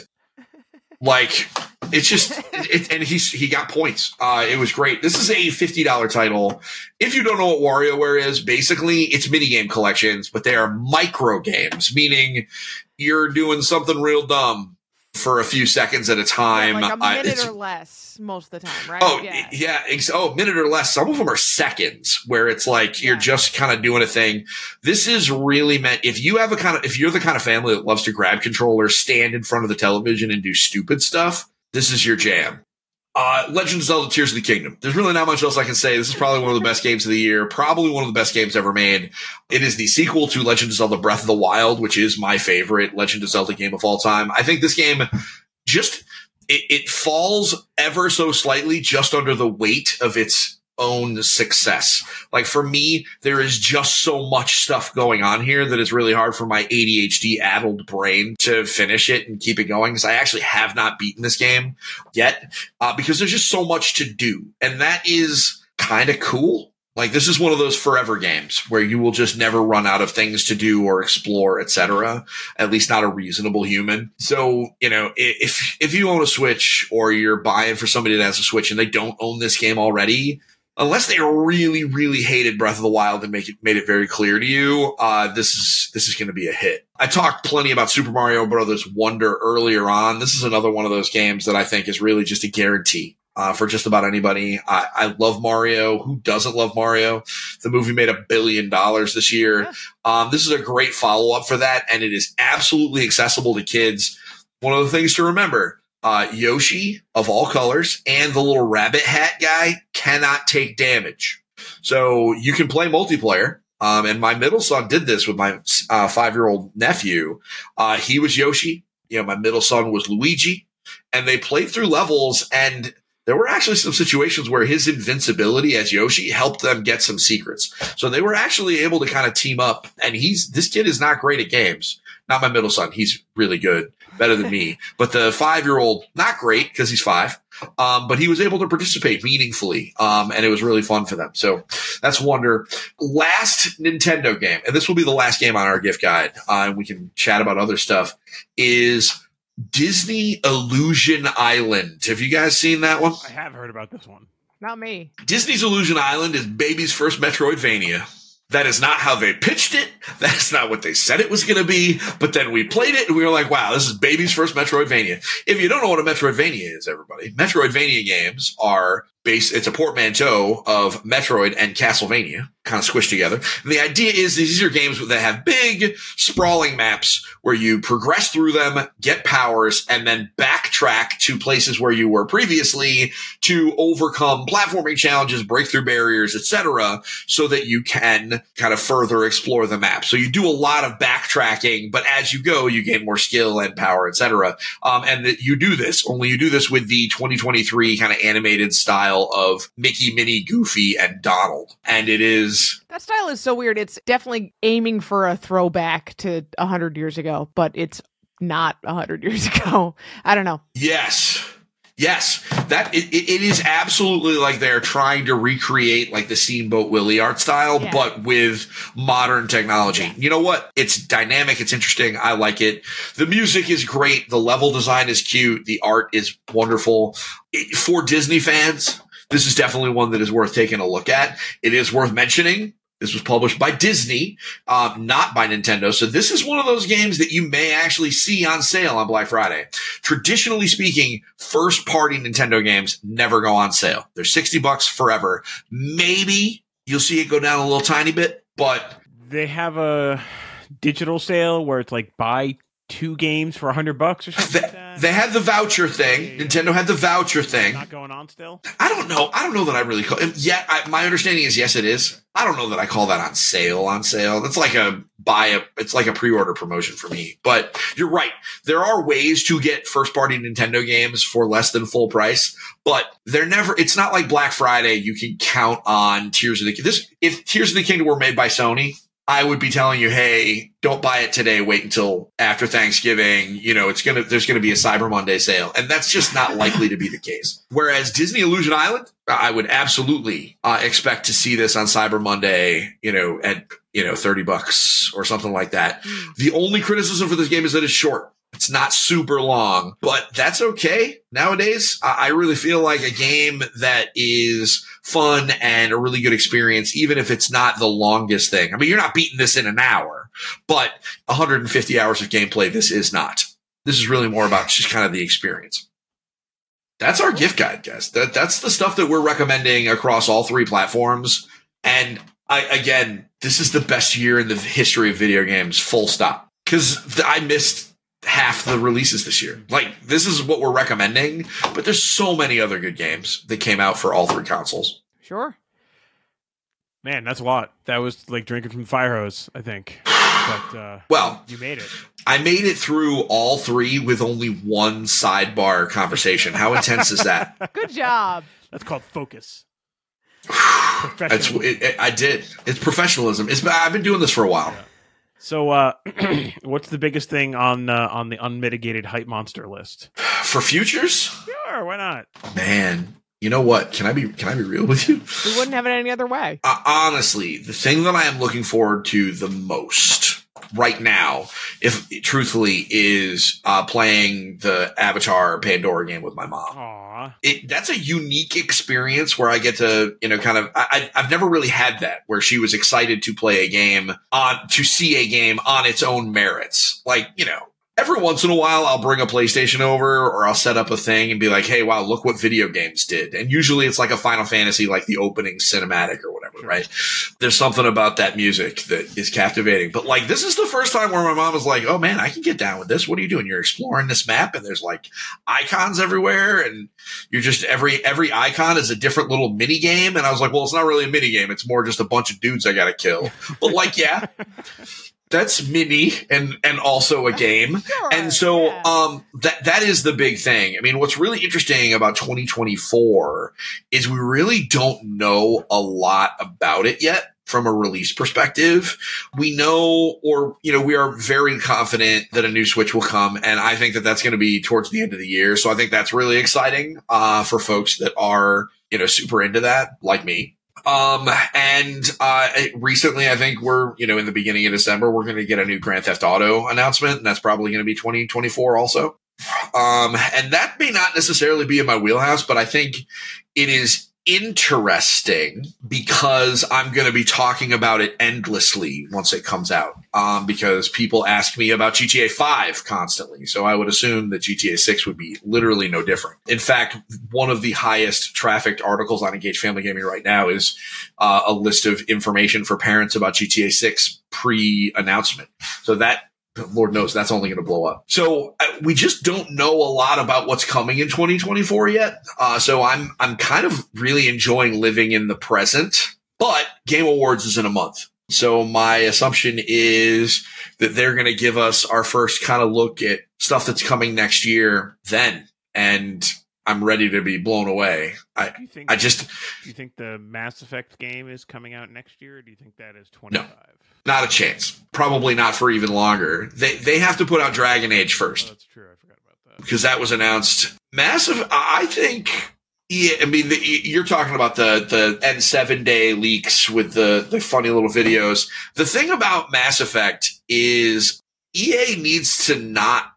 Like it's just, it, and he's he got points. Uh, it was great. This is a fifty dollar title. If you don't know what WarioWare is, basically it's mini game collections, but they are micro games, meaning you're doing something real dumb for a few seconds at a time. like a Uh, minute it's- or less most of the time, right? Oh yeah, ex- oh, minute or less. Some of them are seconds, where it's like you're Yeah. just kind of doing a thing. This is really meant if you have a kind of if you're the kind of family that loves to grab controller, stand in front of the television, and do stupid stuff. This is your jam. Uh, Legend of Zelda: Tears of the Kingdom. There's really not much else I can say. This is probably one of the best games of the year. Probably one of the best games ever made. It is the sequel to Legend of Zelda: Breath of the Wild, which is my favorite Legend of Zelda game of all time. I think this game just it, it falls ever so slightly just under the weight of its own success. Like for me, there is just so much stuff going on here that it's really hard for my ADHD addled brain to finish it and keep it going. Because I actually have not beaten this game yet, uh, because there's just so much to do, and that is kind of cool. Like this is one of those forever games where you will just never run out of things to do or explore, etc. At least not a reasonable human. So, you know, if if you own a Switch or you're buying for somebody that has a Switch and they don't own this game already, unless they really, really hated Breath of the Wild and make it made it very clear to you, uh, this is this is going to be a hit. I talked plenty about Super Mario Brothers Wonder earlier on. This is another one of those games that I think is really just a guarantee. Uh, for just about anybody. I, I love Mario. Who doesn't love Mario? The movie made a billion dollars this year. Yeah. Um, this is a great follow up for that, and it is absolutely accessible to kids. One of the things to remember uh, Yoshi of all colors and the little rabbit hat guy cannot take damage. So you can play multiplayer. Um, and my middle son did this with my uh, five year old nephew. Uh, he was Yoshi. You know, my middle son was Luigi. And they played through levels and there were actually some situations where his invincibility as Yoshi helped them get some secrets. So they were actually able to kind of team up. And he's, this kid is not great at games. Not my middle son. He's really good, better than me. But the five year old, not great because he's five. Um, but he was able to participate meaningfully. Um, and it was really fun for them. So that's Wonder. Last Nintendo game, and this will be the last game on our gift guide, uh, and we can chat about other stuff, is Disney Illusion Island. Have you guys seen that one? I have heard about this one. Not me. Disney's Illusion Island is baby's first Metroidvania. That is not how they pitched it. That's not what they said it was going to be. But then we played it and we were like, wow, this is baby's first Metroidvania. If you don't know what a Metroidvania is, everybody, Metroidvania games are based, it's a portmanteau of Metroid and Castlevania kind of squished together. And the idea is these are games that have big sprawling maps where you progress through them, get powers, and then backtrack to places where you were previously to overcome platforming challenges, break through barriers, etc., so that you can kind of further explore the map. So you do a lot of backtracking, but as you go, you gain more skill and power, etc. Um, and that you do this only you do this with the 2023 kind of animated style of Mickey, Minnie, Goofy, and Donald, and it is That style is so weird. It's definitely aiming for a throwback to a hundred years ago, but it's not a hundred years ago. I don't know. Yes. Yes, that it, it is absolutely like they're trying to recreate like the Steamboat Willie art style, Yeah. but with modern technology. You know what? It's dynamic. It's interesting. I like it. The music is great. The level design is cute. The art is wonderful. It- for Disney fans, this is definitely one that is worth taking a look at. It is worth mentioning. This was published by Disney, um, not by Nintendo. So this is one of those games that you may actually see on sale on Black Friday. Traditionally speaking, first party Nintendo games never go on sale. They're 60 bucks forever. Maybe you'll see it go down a little tiny bit, but They have a digital sale where it's like buy two games for a hundred bucks or something like they, that. they had the voucher thing. Nintendo had the voucher thing. Not going on still. I don't know. I don't know that I really call Yeah, I, my understanding is yes, it is. I don't know that I call that on sale. On sale, that's like a buy a. It's like a pre-order promotion for me. But you're right. There are ways to get first-party Nintendo games for less than full price, but they're never. It's not like Black Friday. You can count on Tears of the this. If Tears of the Kingdom were made by Sony, I would be telling you, hey, don't buy it today. Wait until after Thanksgiving. You know, it's gonna there's gonna be a Cyber Monday sale, and that's just not likely to be the case. Whereas Disney Illusion Island, I would absolutely uh, expect to see this on Cyber Monday. You know, at you know thirty bucks or something like that. The only criticism for this game is that it's short. It's not super long, but that's okay. Nowadays, I I really feel like a game that is fun and a really good experience, even if it's not the longest thing. I mean, you're not beating this in an hour, but 150 hours of gameplay, this is not. This is really more about just kind of the experience. That's our gift guide, guys. That that's the stuff that we're recommending across all three platforms. And I again, this is the best year in the history of video games, full stop. Because I missed half the releases this year. Like this is what we're recommending, but there's so many other good games that came out for all three consoles. Sure. Man, that's a lot. That was like drinking from the fire hose, I think. But uh, Well, you made it. I made it through all three with only one sidebar conversation. How intense is that? Good job. That's called focus. It's, it, it- I did. It's professionalism. It's I've been doing this for a while. So, uh, what's the biggest thing on uh, on the unmitigated hype monster list? For futures, Sure, why not? man. You know what? Can I be can I be real with you? We wouldn't have it any other way. Uh, honestly, the thing that I am looking forward to the most right now, if truthfully, is uh, playing the Avatar Pandora game with my mom. Aw, It, that's a unique experience where I get to, you know, kind of. I, I- I've never really had that where she was excited to play a game on to see a game on its own merits. Like, you know, every once in a while I'll bring a PlayStation over or I'll set up a thing and be like, "Hey, wow, look what video games did." And usually it's like a Final Fantasy, like the opening cinematic or whatever, Sure. right? There's something about that music that is captivating. But like, this is the first time where my mom was like, "Oh man, I can get down with this. What are you doing? You're exploring this map, and there's like icons everywhere, and you're just every every icon is a different little mini game." And I was like, "Well, it's not really a mini game. It's more just a bunch of dudes I got to kill." But like, yeah. That's mini and and also a game. Sure. And so yeah. um that that is the big thing. I mean, what's really interesting about 2024 is we really don't know a lot about it yet from a release perspective. We know or you know, we are very confident that a new Switch will come and I think that that's going to be towards the end of the year. So I think that's really exciting uh for folks that are, you know, super into that like me. Um, and, uh, recently, I think we're, you know, in the beginning of December, we're going to get a new Grand Theft Auto announcement, and that's probably going to be 2024 also. Um, and that may not necessarily be in my wheelhouse, but I think it is interesting because I'm going to be talking about it endlessly once it comes out. Um, because people ask me about GTA 5 constantly. So I would assume that GTA 6 would be literally no different. In fact, one of the highest trafficked articles on Engaged Family Gaming right now is uh, a list of information for parents about GTA 6 pre announcement. So that Lord knows that's only going to blow up. So uh, we just don't know a lot about what's coming in 2024 yet. Uh, so I'm I'm kind of really enjoying living in the present. But Game Awards is in a month. So my assumption is that they're going to give us our first kind of look at stuff that's coming next year then. And I'm ready to be blown away. I, think? I just, do you think the Mass Effect game is coming out next year? Or do you think that is twenty five? Not a chance. Probably not for even longer. They, they have to put out Dragon Age Oh, first. that's true. I forgot about that. because that was announced. Massive, I think. Yeah, I mean, the, you're talking about the the N7 day leaks with the the funny little videos. The thing about Mass Effect is EA needs to not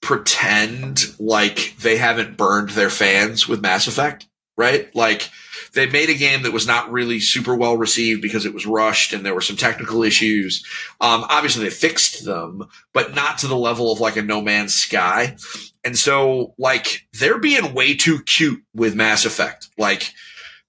pretend like they haven't burned their fans with Mass Effect, right? Like they made a game that was not really super well received because it was rushed and there were some technical issues. Um, obviously they fixed them, but not to the level of like a No Man's Sky. And so, like, they're being way too cute with Mass Effect. Like,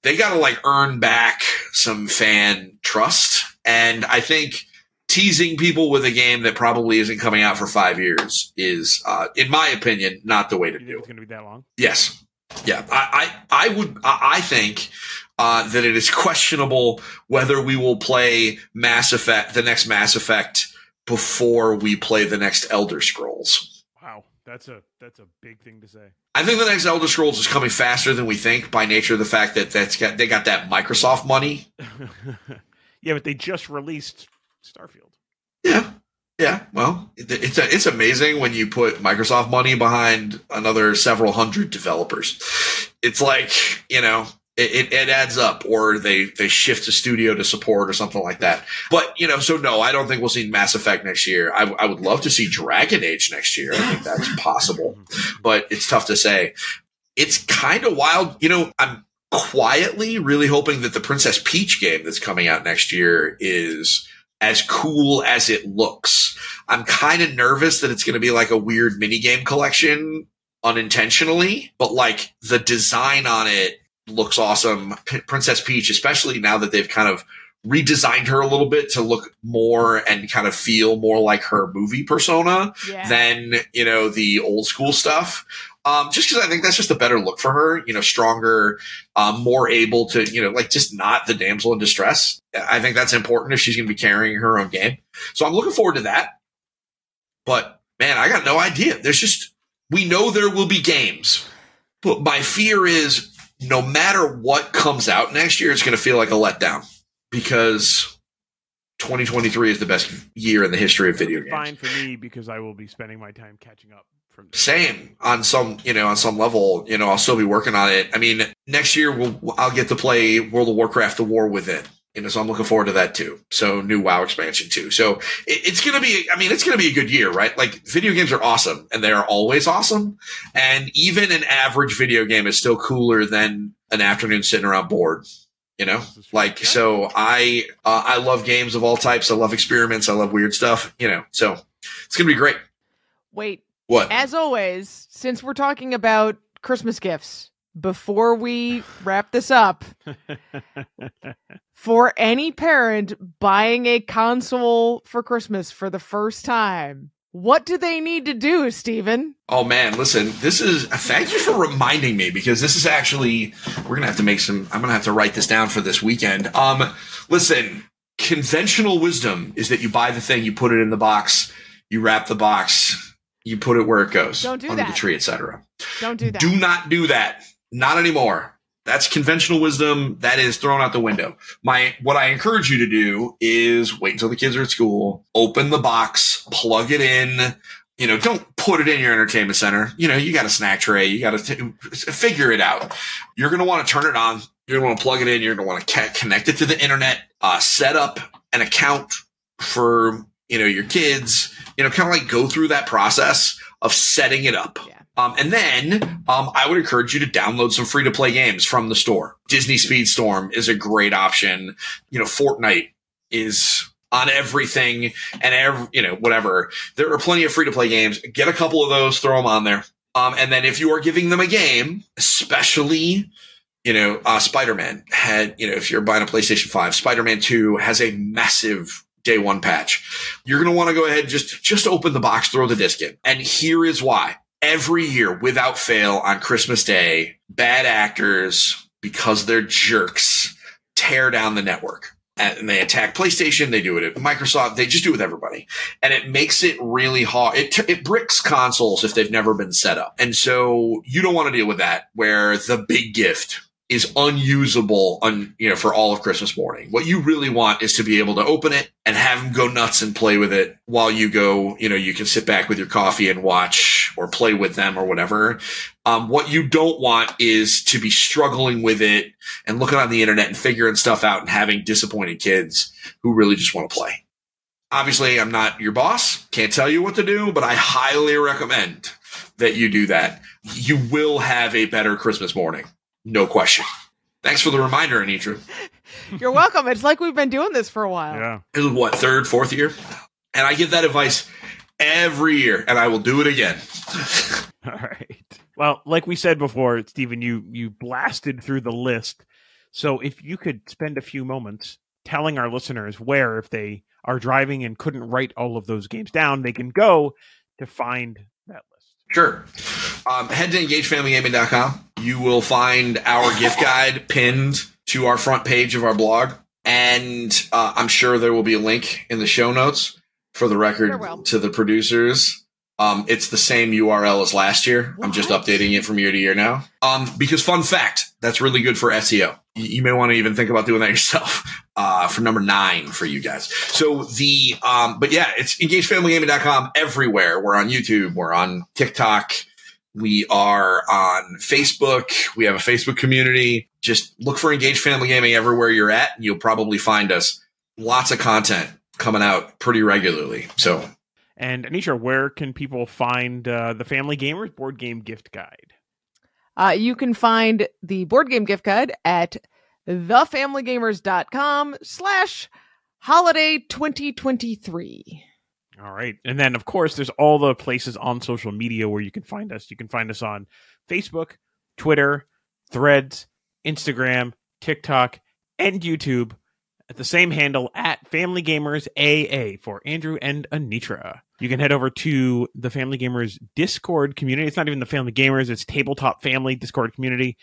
they got to like earn back some fan trust. And I think teasing people with a game that probably isn't coming out for five years is, uh, in my opinion, not the way to Do you do think it. it's going to be that long? Yes. Yeah. I, I, I would, I think, uh, that it is questionable whether we will play Mass Effect, the next Mass Effect before we play the next Elder Scrolls. Wow, that's a that's a big thing to say. I think the next Elder Scrolls is coming faster than we think by nature of the fact that that's got, they got that Microsoft money. yeah, but they just released Starfield. Yeah. Yeah. Well, it's it's amazing when you put Microsoft money behind another several hundred developers. It's like, you know, it, it, adds up or they they shift to studio to support or something like that. But you know so no i don't think we'll see mass effect next year. I, I would love to see dragon age next year. I think that's possible. But it's tough to say. It's kind of wild. You know i'm quietly really hoping that the princess peach game that's coming out next year is as cool as it looks i'm kind of nervous that it's going to be like a weird mini game collection unintentionally but like the design on it looks awesome. P- Princess Peach, especially now that they've kind of redesigned her a little bit to look more and kind of feel more like her movie persona yeah. than, you know, the old school stuff. Um, just because I think that's just a better look for her, you know, stronger, um, more able to, you know, like just not the damsel in distress. I think that's important if she's going to be carrying her own game. So I'm looking forward to that. But man, I got no idea. There's just, we know there will be games, but my fear is no matter what comes out next year, it's going to feel like a letdown because 2023 is the best year in the history of video games. Fine for me because I will be spending my time catching up. From same on some, you know, on some level, you know, I'll still be working on it. I mean, next year we'll I'll get to play World of Warcraft: The War Within. You know, so I'm looking forward to that too. So new WoW expansion too. So it, it's going to be, I mean, it's going to be a good year, right? Like video games are awesome and they are always awesome. And even an average video game is still cooler than an afternoon sitting around bored. You know, like, so I, uh, I love games of all types. I love experiments. I love weird stuff, you know, so it's going to be great. Wait, what? As always, since we're talking about Christmas gifts, before we wrap this up, for any parent buying a console for Christmas for the first time, what do they need to do, Stephen? Oh man, listen, this is thank you for reminding me because this is actually we're gonna have to make some I'm gonna have to write this down for this weekend. Um listen, conventional wisdom is that you buy the thing, you put it in the box, you wrap the box, you put it where it goes. Don't do under that. the tree, etc. Don't do that. Do not do that. Not anymore. That's conventional wisdom. That is thrown out the window. My, what I encourage you to do is wait until the kids are at school, open the box, plug it in. You know, don't put it in your entertainment center. You know, you got a snack tray. You got to figure it out. You're going to want to turn it on. You're going to want to plug it in. You're going to want to connect it to the internet, uh, set up an account for, you know, your kids, you know, kind of like go through that process of setting it up. Yeah. Um, and then um, I would encourage you to download some free to play games from the store. Disney Speedstorm is a great option. You know, Fortnite is on everything and every, you know, whatever. There are plenty of free to play games. Get a couple of those, throw them on there. Um, and then if you are giving them a game, especially, you know, uh, Spider-Man had, you know, if you're buying a PlayStation 5, Spider-Man 2 has a massive day one patch. You're going to want to go ahead, just, just open the box, throw the disc in. And here is why every year without fail on Christmas Day, bad actors, because they're jerks, tear down the network. And they attack PlayStation. They do it at Microsoft. They just do it with everybody. And it makes it really hard. It, it bricks consoles if they've never been set up. And so you don't want to deal with that where the big gift is unusable on you know for all of Christmas morning. What you really want is to be able to open it and have them go nuts and play with it while you go. You know, you can sit back with your coffee and watch or play with them or whatever. Um, what you don't want is to be struggling with it and looking on the internet and figuring stuff out and having disappointed kids who really just want to play. Obviously, I'm not your boss. Can't tell you what to do, but I highly recommend that you do that. You will have a better Christmas morning. No question. Thanks for the reminder, Anitra. You're welcome. It's like we've been doing this for a while. Yeah. This is what, third, fourth year? And I give that advice every year, and I will do it again. All right. Well, like we said before, Stephen, you you blasted through the list. So if you could spend a few moments telling our listeners where, if they are driving and couldn't write all of those games down, they can go to find that list. Sure. Um, head to engagefamilygaming.com. You will find our gift guide pinned to our front page of our blog. And uh, I'm sure there will be a link in the show notes for the record to the producers. Um, it's the same URL as last year. What? I'm just updating it from year to year now. Um, because fun fact, that's really good for SEO. You, you may want to even think about doing that yourself. Uh, for number nine for you guys. So the, um, but yeah, it's engagefamilygaming.com everywhere. We're on YouTube. We're on TikTok. We are on Facebook. We have a Facebook community. just look for Engaged Family Gaming everywhere you're at. And you'll probably find us. Lots of content coming out pretty regularly. So, And Anitra, where can people find uh, the Family Gamers board game gift guide? Uh, you can find the board game gift guide at thefamilygamers.com slash holiday 2023. All right. And then, of course, there's all the places on social media where you can find us. You can find us on Facebook, Twitter, Threads, Instagram, TikTok, and YouTube at the same handle at Family Gamers AA for Andrew and Anitra. You can head over to the Family Gamers Discord community. It's not even the Family Gamers, it's Tabletop Family Discord community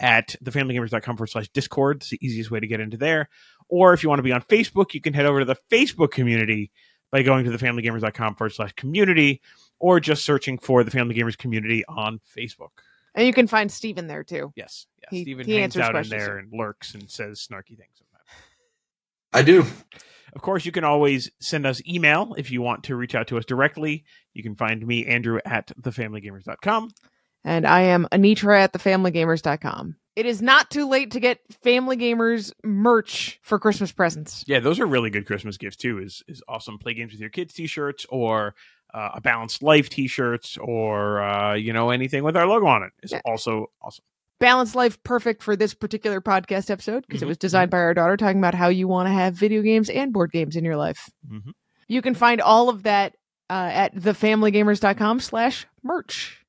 at thefamilygamers.com forward slash Discord. It's the easiest way to get into there. Or if you want to be on Facebook, you can head over to the Facebook community by going to thefamilygamers.com forward slash community or just searching for the Family Gamers community on Facebook. And you can find Stephen there too. Yes. Yes. He- Stephen he hangs answers out in questions. there and lurks and says snarky things sometimes. I do. Of course, you can always send us email if you want to reach out to us directly. You can find me, Andrew, at thefamilygamers.com. And I am Anitra at thefamilygamers.com. It is not too late to get Family Gamers merch for Christmas presents. Yeah, those are really good Christmas gifts too. Is is awesome play games with your kids t-shirts or uh, a balanced life t-shirts or uh, you know anything with our logo on it is Yeah. also awesome. Balanced Life perfect for this particular podcast episode because Mhm. it was designed by our daughter talking about how you want to have video games and board games in your life. Mhm. You can find all of that uh, at thefamilygamers.com slash merch.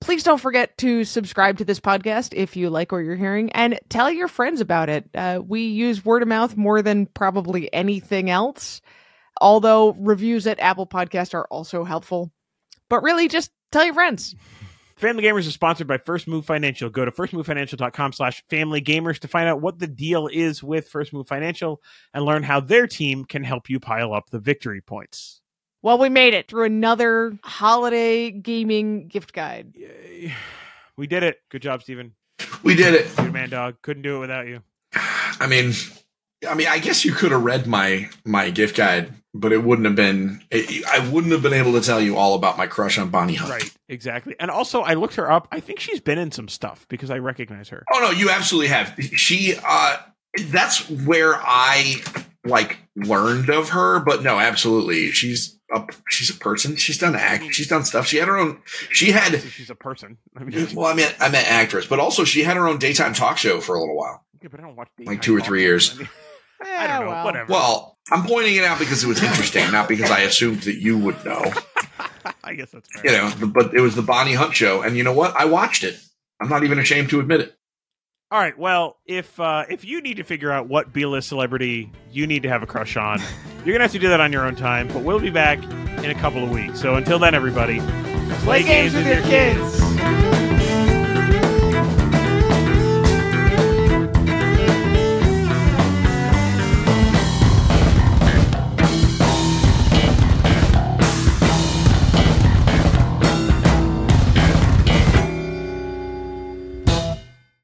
Please don't forget to subscribe to this podcast if you like what you're hearing and tell your friends about it. Uh, we use word of mouth more than probably anything else, although reviews at Apple Podcast are also helpful. But really, just tell your friends. Family Gamers is sponsored by First Move Financial. Go to firstmovefinancial.com slash family gamers to find out what the deal is with First Move Financial and learn how their team can help you pile up the victory points. Well, we made it through another holiday gaming gift guide. Yay. We did it. Good job, Stephen. We did it. Good man, dog. Couldn't do it without you. I mean, I mean, I guess you could have read my my gift guide, but it wouldn't have been. It, I wouldn't have been able to tell you all about my crush on Bonnie Hunt. Right, exactly. And also, I looked her up. I think she's been in some stuff because I recognize her. Oh no, you absolutely have. She. uh That's where I like learned of her. But no, absolutely, she's a she's a person. She's done act. She's done stuff. She had her own. She had. She's a person. I mean, Well, I meant I meant actress, but also she had her own daytime talk show for a little while. yeah, but I don't watch Like two or three years. I, mean, I Eh, don't know. well. Whatever. Well, I'm pointing it out because it was interesting, not because I assumed that you would know. I guess that's fair. You know, but it was the Bonnie Hunt show, and you know what? I watched it. I'm not even ashamed to admit it. All right. Well, if uh, if you need to figure out what B-list celebrity you need to have a crush on, you're gonna have to do that on your own time. But we'll be back in a couple of weeks. So until then, everybody, Play games with your kids.